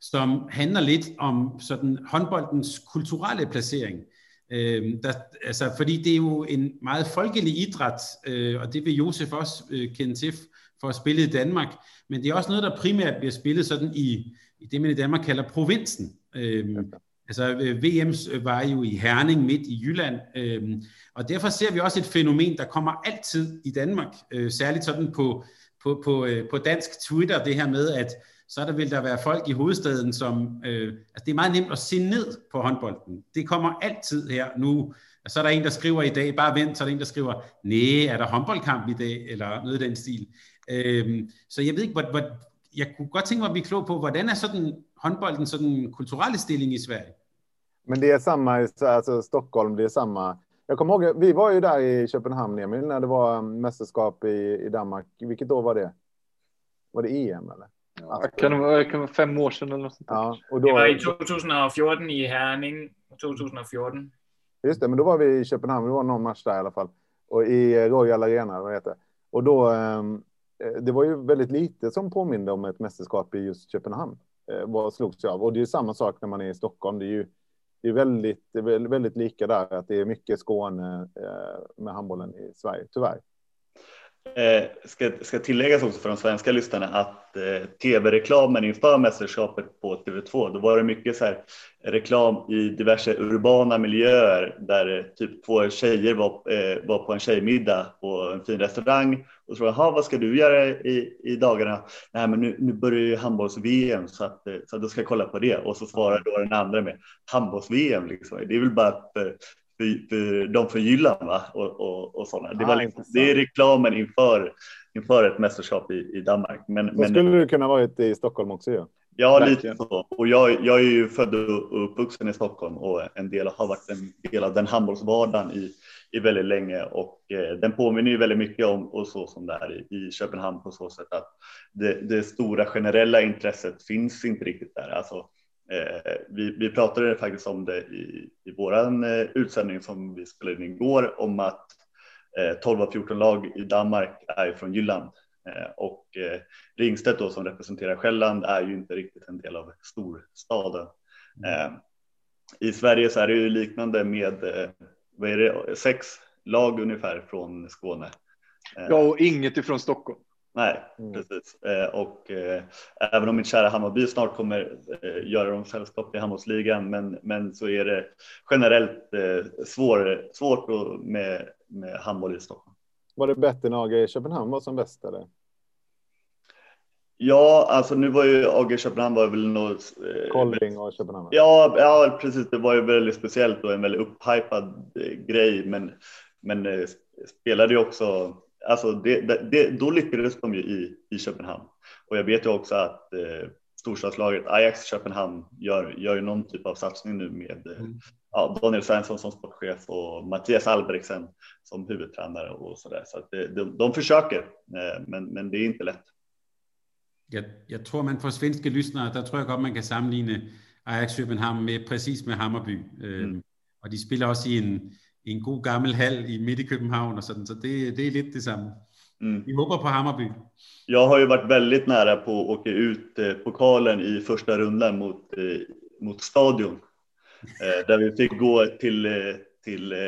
som handler lidt om sådan håndboldens kulturelle placering. Øh, der, altså, fordi det er jo en meget folkelig idræt, øh, og det vil Josef også øh, kende til for at spille i Danmark, men det er også noget, der primært bliver spillet sådan i, i det, man i Danmark kalder provinsen. Øh, altså øh, VM's øh, var jo i Herning midt i Jylland, øh, og derfor ser vi også et fænomen, der kommer altid i Danmark, øh, særligt sådan på, på, på, øh, på dansk Twitter, det her med, at så der vil der være folk i hovedstaden, som... Øh, altså det er meget nemt at se ned på håndbolden. Det kommer altid her nu. Altså, så er der en, der skriver i dag, bare vent, så er der en, der skriver, nej, er der håndboldkamp i dag, eller noget i den stil. Øhm, så jeg ved ikke, hvor, hvor, jeg kunne godt tænke mig at blive klog på, hvordan er sådan håndbolden sådan kulturelle stilling i Sverige? Men det är samma i alltså altså, Stockholm, det är samma. Jag kommer ihåg, vi var ju där i Köpenhamn, Emil, när det var mästerskap i, i Danmark. Vilket år var det? Var det EM eller? Ja, kan det kan det vara fem år sedan eller något sånt där? Ja, och Det då, var i 2014 i Herning, 2014. just det, men då var vi i Köpenhamn, det var någon match där i alla fall. Och i Royal Arena, vad heter det? Och då, ehm, eh, det var ju väldigt lite som påminde om ett mästerskap i just Köpenhamn. Eh, vad slogs jag av? Och det är samma sak när man är i Stockholm. Det är ju det är väldigt, det väldigt lika där, att det är mycket Skåne eh, med handbollen i Sverige, tyvärr. Eh, ska, ska tilläggas också för de svenska lyssnarna att eh, tv-reklamen inför mästerskapet på TV2, då var det mycket så här reklam i diverse urbana miljöer där eh, typ två tjejer var, eh, var på en tjejmiddag på en fin restaurang och så "Jaha, vad ska du göra i, i dagarna? Nej, men nu, nu börjar ju handbolls-VM så att, eh, så att då ska jag kolla på det och så svarar då den andra med handbolls-VM liksom. Det är väl bara att eh, för, för de från Jylland va? och, och, och sådana. Det, Ah, var liksom, det är reklamen inför, inför ett mästerskap i, i Danmark. Men, Då men skulle du kunna varit i Stockholm också ju. ja, Verkligen. lite så. Och jag, jag är ju född och uppvuxen i Stockholm och en del har varit en del av den handbollsvardagen i, i väldigt länge och eh, den påminner ju väldigt mycket om och så som det är i, i Köpenhamn på så sätt att det, det stora generella intresset finns inte riktigt där. Alltså, vi, vi pratade faktiskt om det i, i våran eh, utsändning som vi spelade in igår om att eh, 12 av 14 lag i Danmark är från Jylland eh, och eh, Ringstedt då som representerar Själland är ju inte riktigt en del av storstaden. Eh, I Sverige så är det ju liknande med eh, vad är det, sex lag ungefär från Skåne. Eh, Ja, och inget ifrån Stockholm. Nej, Mm. precis. Eh, och eh, även om mitt kära Hammarby snart kommer eh, göra dem sällskap i handbollsligan, men, men så är det generellt eh, svår, svårt med, med handboll i Stockholm. Var det bättre när AG i Köpenhamn var som bäst eller? Ja, alltså nu var ju AG Köpenhamn var väl något. Eh, Kolding och Köpenhamn? Ja, ja, precis. Det var ju väldigt speciellt och en väldigt upphypad eh, grej, men, men spelade ju också. Alltså det, det, då lyckades de ju i, i Köpenhamn och jag vet ju också att eh, storstadslaget Ajax Köpenhamn gör, gör ju någon typ av satsning nu med eh, Mm. ja, Daniel Svensson som sportchef och Mattias Albrechtsen som huvudtränare och så där. Så att det, de, de försöker, eh, men, men det är inte lätt. Jeg, jeg tror, man for svenske lyssnere, der tror jeg godt, man kan sammenligne Ajax København med præcis med Hammerby. Øhm, Mm. Og de spiller også i en, i en god gammel hal i midt i København og sådan, så det, det er lidt det samme. Mm. Vi håber på Hammerby. Jag har ju varit väldigt nära på att åka ut eh, pokalen i första rundan mot, eh, mot Stadion. Eh, där vi fick gå till, eh, till eh,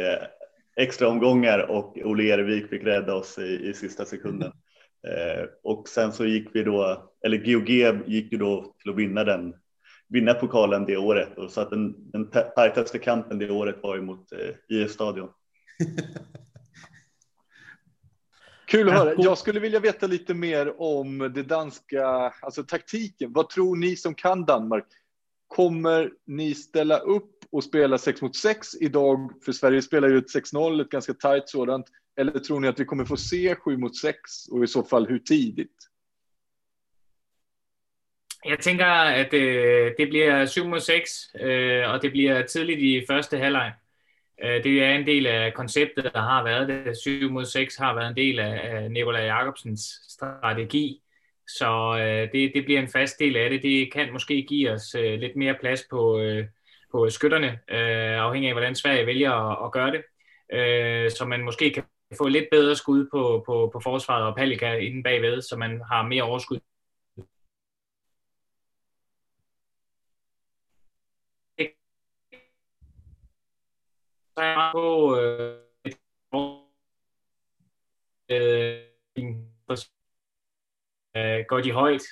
extra omgångar och Olle Ervik fick rädda oss i, i sista sekunden. Eh, och sen så gick vi då, eller GOG gick ju då till att vinna den, vinna pokalen det året. Och så att den, den tajtaste kampen det året var ju mot eh, IF Stadion. Kul att höra. Jag skulle vilja veta lite mer om det danska, alltså taktiken. Vad tror ni som kan Danmark? Kommer ni ställa upp och spela 6 mot 6 idag? För Sverige spelar ju ett 6-0, ett ganska tajt sådant. Eller tror ni att vi kommer få se 7 mot 6 och i så fall hur tidigt? Jeg tænker, at øh, det bliver 7 mod 6, øh, og det bliver tidligt i første halvleg. Øh, det er en del af konceptet, der har været det. 7 mod 6 har været en del af, af Nikolaj Jacobsens strategi. Så øh, det, det bliver en fast del af det. Det kan måske give os øh, lidt mere plads på, øh, på skytterne, øh, afhængig af, hvordan Sverige vælger at, at gøre det. Øh, så man måske kan få lidt bedre skud på, på, på forsvaret og Palika inden bagved, så man har mere overskud så er jeg meget på øh, øh, går de højt.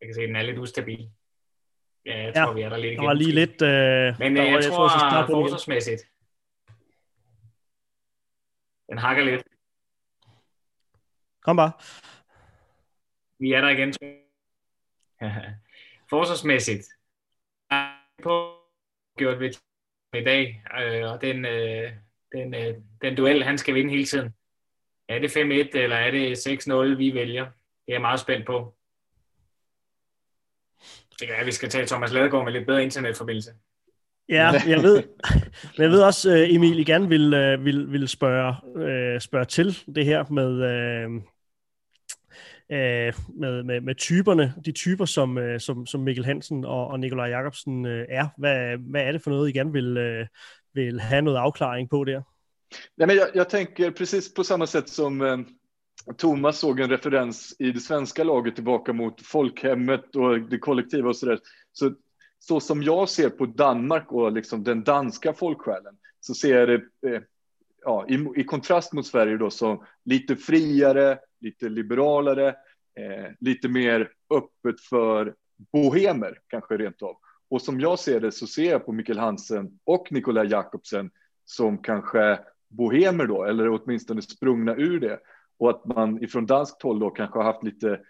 Jeg kan se, at den er lidt ustabil. Ja, jeg Ja, tror, vi er der lidt igen. Der var lige lidt... Øh, Men øh, var, jeg, tror, jeg skal starte på forsvarsmæssigt, den hakker lidt. Kom bare. Vi er der igen. Forsvarsmæssigt. Jeg på gjort ved i dag, øh, og den, øh, den, øh, den duel, han skal vinde hele tiden. er det 5-1, eller er det 6-0, vi vælger? Det er jeg meget spændt på. Det kan være, at vi skal tage Thomas Ladegaard med lidt bedre internetforbindelse. Ja, jeg ved, men jeg ved også, øh, Emil, I gerne vil, øh, vil, vil spørge, øh, spørge til det her med, Øh, med, med, med typerne, de typer, som, øh, som, som Mikkel Hansen og, og Nikolaj Jacobsen øh, er. Hvad, hvad er det for noget, I gerne vil, vil have noget afklaring på der? Ja, men jag, jag tänker precis på samma sätt som eh, Thomas såg en referens i det svenska laget tillbaka mot folkhemmet och det kollektiva och så där. Så, så som jag ser på Danmark och liksom den danska folksjälen så ser jag det eh, ja, i, i, kontrast mot Sverige då som lite friare, lite liberalare, eh, lite mer öppet för bohemer kanske rent av. Och som jag ser det så ser jag på Mikkel Hansen och Nikolaj Jakobsen som kanske bohemer då, eller åtminstone sprungna ur det. Och att man ifrån danskt håll då kanske har haft lite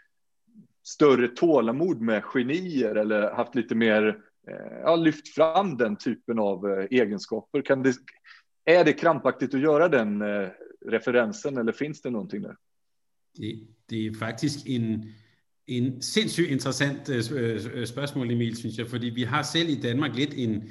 större tålamod med genier eller haft lite mer, eh, ja, lyft fram den typen av eh, egenskaper. Kan det, är det krampaktigt att göra den eh, referensen eller finns det någonting där? Det, det er faktisk en, en sindssygt interessant øh, øh, øh, spørgsmål, Emil, synes jeg, fordi vi har selv i Danmark lidt en,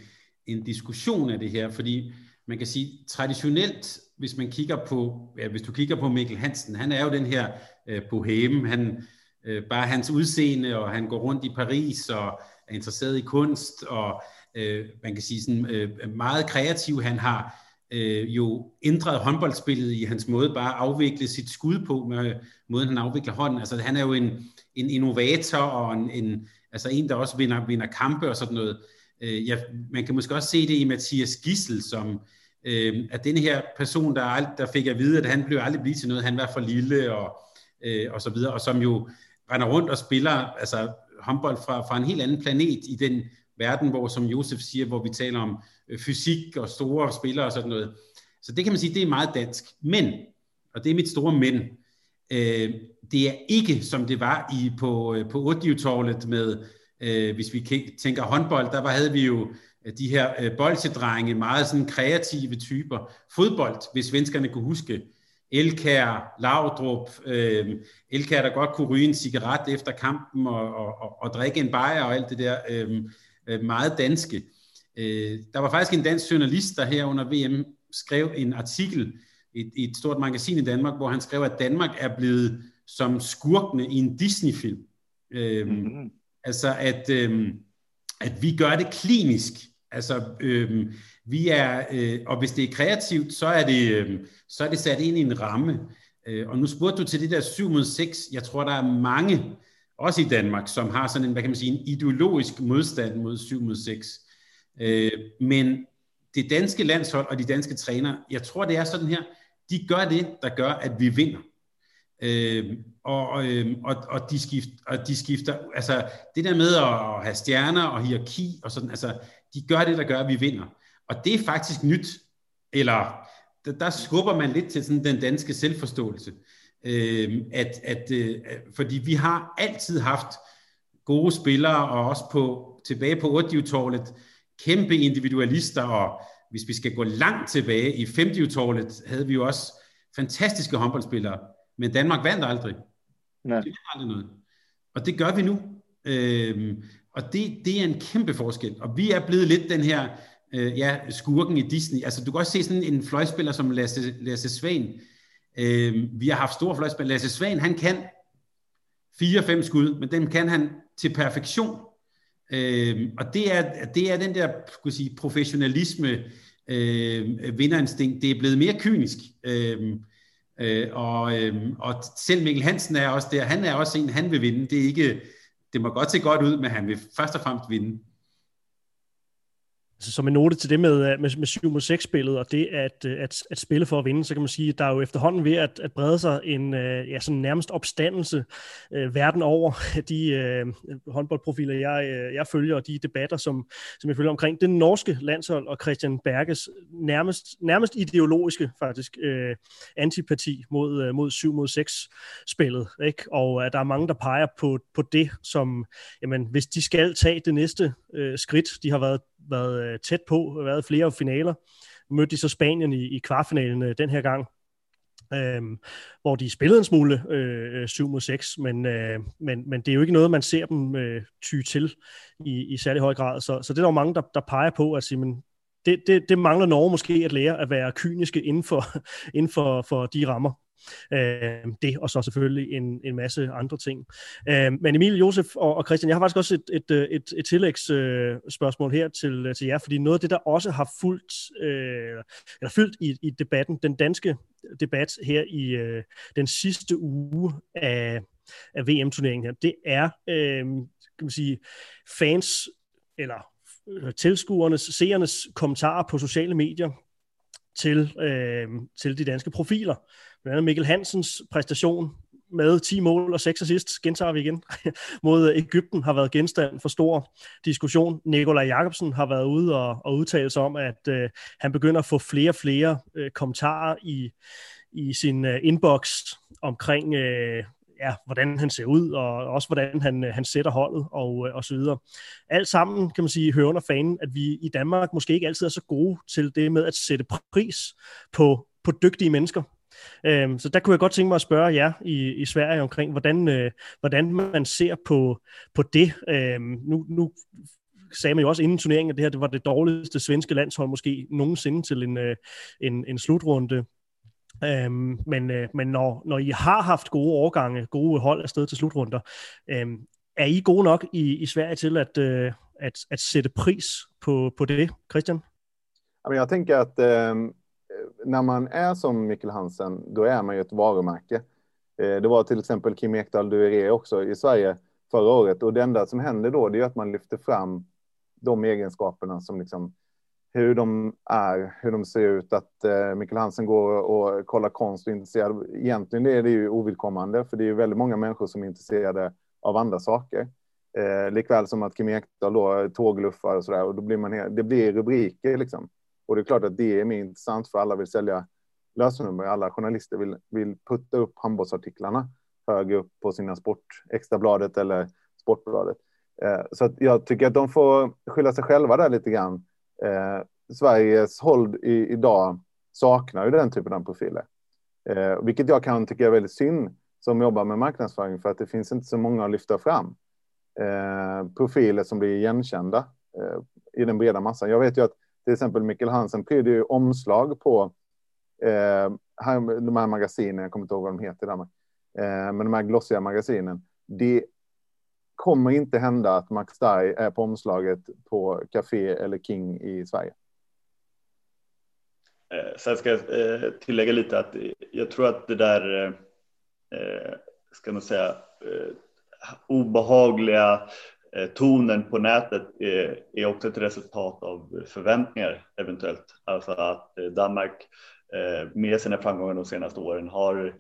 en diskussion af det her, fordi man kan sige, traditionelt, hvis man kigger på, ja, hvis du kigger på Mikkel Hansen, han er jo den her øh, boheme, han, øh, bare hans udseende, og han går rundt i Paris, og er interesseret i kunst, og øh, man kan sige sådan øh, meget kreativ, han har øh, jo ændret håndboldspillet i hans måde bare at afvikle sit skud på, med måden han afvikler hånden, altså han er jo en, en innovator, og en, en, altså en, der også vinder, vinder kampe og sådan noget, øh, ja, man kan måske også se det i Mathias Gissel, som øh, at den her person, der, ald- der fik at vide, at han blev aldrig blive til noget, han var for lille og, øh, og så videre, og som jo render rundt og spiller altså, håndbold fra, fra en helt anden planet i den verden, hvor som Josef siger, hvor vi taler om øh, fysik og store spillere og sådan noget. Så det kan man sige, det er meget dansk. Men, og det er mit store men, øh, det er ikke som det var i på, øh, på Oddio-tårlet med, øh, hvis vi tænker håndbold, der var, havde vi jo øh, de her øh, bolsjedrenge, meget sådan kreative typer. Fodbold, hvis svenskerne kunne huske. Elkær, Laudrup, øh, Elkær, der godt kunne ryge en cigaret efter kampen og, og, og, og drikke en bajer og alt det der øh, øh, meget danske. Øh, der var faktisk en dansk journalist, der her under VM skrev en artikel i et, et stort magasin i Danmark, hvor han skrev, at Danmark er blevet som skurkene i en Disney-film. Mm-hmm. Altså at, øh, at vi gør det klinisk. Altså, øh, vi er, øh, og hvis det er kreativt, så er det, øh, så er det sat ind i en ramme. Øh, og nu spurgte du til det der 7 mod 6. Jeg tror, der er mange, også i Danmark, som har sådan en, hvad kan man sige, en ideologisk modstand mod 7 mod 6. Øh, men det danske landshold og de danske trænere, jeg tror, det er sådan her, de gør det, der gør, at vi vinder. Øh, og, øh, og, og, de skift, og de skifter, altså det der med at have stjerner og hierarki og sådan, altså de gør det, der gør, at vi vinder. Og det er faktisk nyt, eller der, der skubber man lidt til sådan den danske selvforståelse. Øh, at, at, øh, fordi vi har altid haft gode spillere, og også på, tilbage på Oddio-tårlet, kæmpe individualister, og hvis vi skal gå langt tilbage i 50-tårlet, havde vi jo også fantastiske håndboldspillere, men Danmark vandt aldrig. Nej. Det er aldrig noget. Og det gør vi nu. Øhm, og det, det er en kæmpe forskel. Og vi er blevet lidt den her øh, ja, skurken i Disney. Altså du kan også se sådan en fløjspiller som Lasse, Lasse Svane. Øh, vi har haft store fløjspillere. Lasse Svan, han kan fire-fem skud, men dem kan han til perfektion. Øh, og det er, det er den der skulle sige, professionalisme, øh, vinderinstinkt. Det er blevet mere kynisk. Øh, Øh, og, øh, og selv Mikkel Hansen er også der. Han er også en, han vil vinde. Det er ikke, det må godt se godt ud, men han vil først og fremmest vinde. Altså, som en note til det med, øh, med, med 7 mod 6 spillet, og det at, øh, at, at spille for at vinde, så kan man sige, at der er jo efterhånden ved at, at brede sig en øh, ja, sådan nærmest opstandelse øh, verden over de øh, håndboldprofiler, jeg, øh, jeg følger, og de debatter, som, som jeg følger omkring det norske landshold og Christian Berges nærmest, nærmest ideologiske faktisk øh, antipati mod, øh, mod 7 mod 6 spillet. Ikke? Og at der er mange, der peger på, på det som, jamen, hvis de skal tage det næste øh, skridt, de har været været øh, tæt på, været flere finaler. Mødte de så Spanien i, i kvartfinalen øh, den her gang. øh, hvor de spillede en smule øh, øh 7 mod 6, men, øh, men, men det er jo ikke noget, man ser dem øh, ty til i, i særlig høj grad. Så, så det er der jo mange, der, der peger på, at sige, men det, det, det mangler Norge måske at lære at være kyniske inden for, inden for, for de rammer. Øh, det, og så selvfølgelig en, en masse andre ting. Øh, men Emil, Josef og, og Christian, jeg har faktisk også et, et, øh, et, et tillægsspørgsmål her til, øh, til jer, fordi noget af det, der også har fulgt, øh, eller fyldt i, i debatten, den danske debat her i øh, den sidste uge af, af VM-turneringen her, det er, øh, kan man sige, fans, eller øh, tilskuernes, seernes kommentarer på sociale medier til, øh, til de danske profiler. Blandt andet Mikkel Hansens præstation med 10 mål og 6 assist, gentager vi igen, mod øh, Ægypten har været genstand for stor diskussion. Nikolaj Jakobsen har været ude og, og udtale sig om, at øh, han begynder at få flere og flere øh, kommentarer i, i sin øh, inbox omkring, øh, ja, hvordan han ser ud, og også hvordan han, øh, han sætter holdet, og, øh, og så videre. Alt sammen, kan man sige, hører under fanen, at vi i Danmark måske ikke altid er så gode til det med at sætte pris på, på dygtige mennesker. Øhm, så der kunne jeg godt tænke mig at spørge jer i, i Sverige omkring, hvordan, øh, hvordan man ser på, på det. Øhm, nu, nu sagde man jo også inden turneringen, at det her det var det dårligste svenske landshold måske nogensinde til en, øh, en, en slutrunde. Øhm, men øh, men når, når I har haft gode overgange, gode hold afsted til slutrunder, øhm, er I gode nok i, i Sverige til at, øh, at, at sætte pris på, på det, Christian? Jeg tænker, at øh när man är som Mikkel Hansen, då är man ju ett varumärke. Eh, det var till exempel Kim Ekdahl Dueré också i Sverige förra året och det enda som händer då det är att man lyfter fram de egenskaperna som liksom hur de är, hur de ser ut, att eh, Mikkel Hansen går och kollar konst och är intresserad. Egentligen är det ju ovillkommande för det är ju väldigt många människor som är intresserade av andra saker. Eh, likväl som att Kim Ekdahl då tågluffar och sådär och då blir man det blir rubriker liksom. Och det är klart att det är mer intressant för alla vill sälja lösenummer. Alla journalister vill, vill putta upp handbollsartiklarna högre upp på sina sport, Extrabladet eller Sportbladet. Eh, så att jag tycker att de får skylla sig själva där lite grann Eh, Sveriges håll i, idag saknar ju den typen av profiler. Eh, vilket jag kan tycka är väldigt synd som jobbar med marknadsföring för att det finns inte så många att lyfta fram. Eh, profiler som blir igenkända eh, i den breda massan. Jag vet ju att till exempel Mikkel Hansen prydde ju omslag på eh, de här magasinen, jag kommer inte ihåg vad de heter, där, eh, men de här glossiga magasinen. Det kommer inte hända att Max Dye är på omslaget på Café eller King i Sverige. Eh, sen ska jag eh, tillägga lite att jag tror att det där, eh, eh ska man säga, eh, obehagliga Eh, tonen på nätet är också ett resultat av förväntningar eventuellt. Alltså att eh, Danmark eh, med sina framgångar de senaste åren har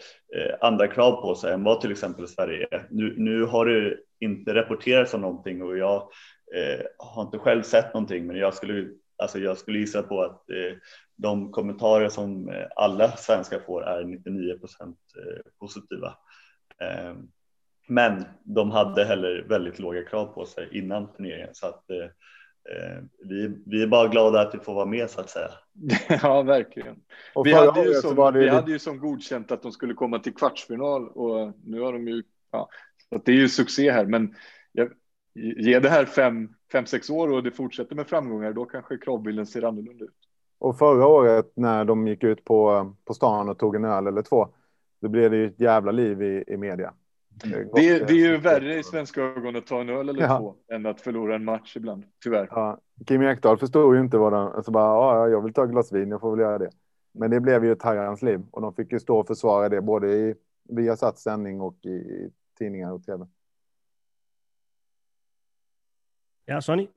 andra krav på sig än vad till exempel Sverige är. Nu, nu har det inte rapporterats om någonting och jag eh, har inte själv sett någonting, men jag skulle, alltså jag skulle gissa på att eh, de kommentarer som alla svenskar får är 99 procent eh, positiva. Ehm, Eh, men de hade heller väldigt låga krav på sig innan turneringen så att vi, vi är bara glada att vi får vara med så att säga. Ja, verkligen. vi hade, ju som, vi hade ju som godkänt att de skulle komma till kvartsfinal och nu har de ju ja, så det är ju succé här, men jag, ge det här fem, fem, sex år och det fortsätter med framgångar, då kanske kravbilden ser annorlunda ut. Och förra året när de gick ut på, på stan och tog en öl eller två, då blev det ju ett jävla liv i, i media. Det, det, det, är ju värre i svenska ögon att ta en öl eller ja. två än att förlora en match ibland, tyvärr. Ja. Kim Ekdahl förstod ju inte vad de, alltså bara, ja, jag vill ta ett glas vin, jag får väl göra det. Men det blev ju ett herrans liv och de fick ju stå och försvara det både i Viasats sändning och i tidningar och tv. Ja, Sonny?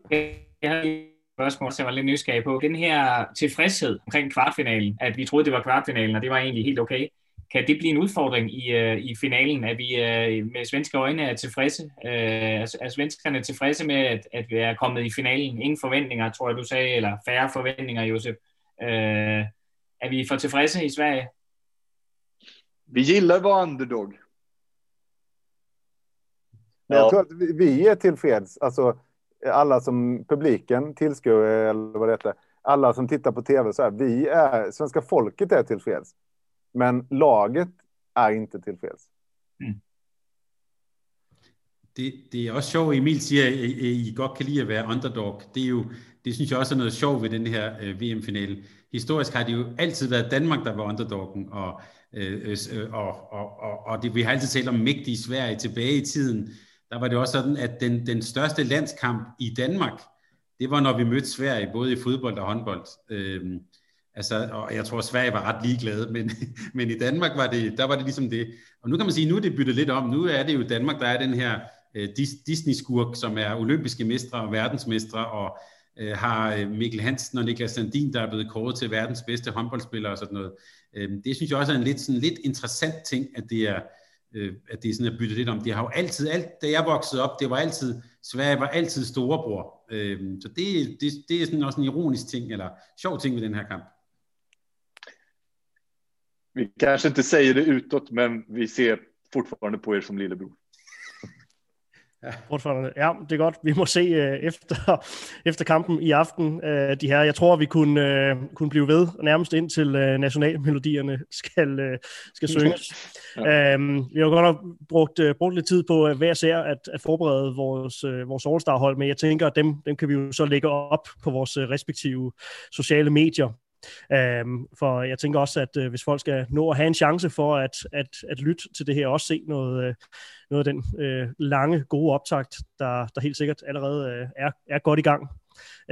Spørgsmål, som jeg var lidt nysgerrig på. Den her tilfredshed omkring kvartfinalen, at vi troede, det var kvartfinalen, og det var egentlig helt okay. Kan det blive en udfordring i, uh, i finalen, at vi uh, med svenske øjne er tilfredse? Uh, er, er svenskerne tilfredse med, at, at vi er kommet i finalen? Ingen forventninger, tror jeg, du sagde, eller færre forventninger, Josef. Uh, er vi for tilfredse i Sverige? Vi gillar at være underdog. Men jag tror att vi är tillfreds, alltså alla som publiken, tillskuare eller vad det heter, alla som tittar på tv så här, vi är, svenska folket är tillfreds. Men laget er inte tillfreds. Mm. Det, det er også sjovt, Emil siger, at I godt kan lide at være underdog. Det er jo, det synes jeg også er noget sjovt ved den her øh, VM-finale. Historisk har det jo altid været Danmark, der var underdoggen, og, øh, øh, øh og, og, og, og det, vi har altid talt om mægtige Sverige tilbage i tiden. Der var det også sådan, at den, den største landskamp i Danmark, det var når vi mødte Sverige, både i fodbold og håndbold. Øh, Altså, og jeg tror, at Sverige var ret ligeglade, men, men i Danmark var det, der var det ligesom det. Og nu kan man sige, nu er det byttet lidt om. Nu er det jo Danmark, der er den her øh, Disney-skurk, som er olympiske mestre og verdensmestre, og øh, har øh, Mikkel Hansen og Niklas Sandin, der er blevet kåret til verdens bedste håndboldspillere og sådan noget. Øh, det synes jeg også er en lidt, sådan, lidt interessant ting, at det er, øh, at det er sådan at byttet lidt om. Det har jo altid, alt, da jeg voksede op, det var altid, Sverige var altid storebror. Øh, så det, det, det er sådan også en ironisk ting, eller sjov ting ved den her kamp. Vi kanske inte säger det utåt, men vi ser fortfarande på er som lillebror. Fortfarande. Ja, det er godt. Vi må se uh, efter, efter kampen i aften. Uh, de her, jeg tror, vi kunne, uh, kunne blive ved nærmest indtil uh, nationalmelodierne skal, uh, skal synges. ja. uh, vi har godt nok brugt, uh, brugt lidt tid på uh, hver ser at, at forberede vores, uh, vores All-Star-hold, men jeg tænker, at dem, dem kan vi jo så lægge op på vores uh, respektive sociale medier. Um, for jeg tænker også, at uh, hvis folk skal nå at have en chance for at, at, at lytte til det her, og også se noget, uh, noget af den uh, lange, gode optakt, der, der helt sikkert allerede uh, er, er godt i gang.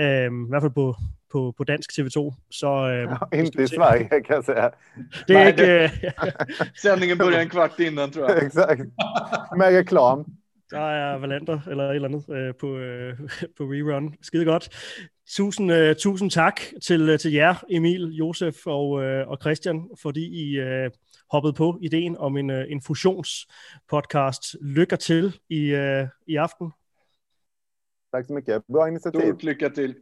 Um, I hvert fald på, på, på dansk TV2. Så, uh, ja, inte i Sverige kan jag säga. Det är inte... Sändningen börjar en kvart innan tror jag. Exakt. Med reklam. Der er Valander eller et eller andet øh, på, øh, på rerun. Skide godt. Tusind, øh, tusind tak til, øh, til jer, Emil, Josef og, øh, og Christian, fordi I øh, hoppede på ideen om en, øh, en fusionspodcast. Lykke til i, øh, i aften. Tak så mycket. Bra initiativ. Stort lykke til.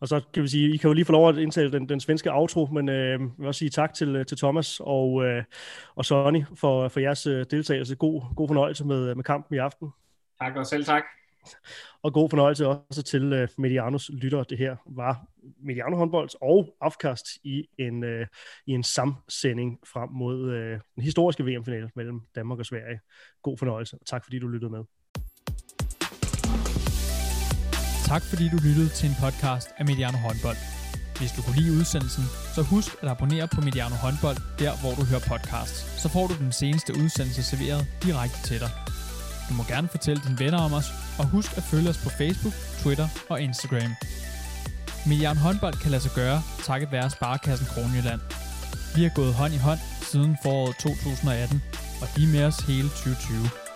Og så kan vi sige, I kan jo lige få lov at indtale den, den svenske outro, men øh, jeg vil også sige tak til, til Thomas og, øh, og Sonny for, for jeres deltagelse. God, god fornøjelse med, med kampen i aften. Tak og selv tak. Og god fornøjelse også til uh, Medianos lyttere. Det her var Mediano håndbold og afkast i en, uh, i en samsending frem mod uh, den historiske VM-finale mellem Danmark og Sverige. God fornøjelse, og tak fordi du lyttede med. Tak fordi du lyttede til en podcast af Mediano håndbold. Hvis du kunne lide udsendelsen, så husk at abonnere på Mediano håndbold, der hvor du hører podcasts. Så får du den seneste udsendelse serveret direkte til dig. Du må gerne fortælle dine venner om os, og husk at følge os på Facebook, Twitter og Instagram. Mediano håndbold kan lade sig gøre, takket være Sparkassen Kronjylland. Vi har gået hånd i hånd siden foråret 2018, og de er med os hele 2020.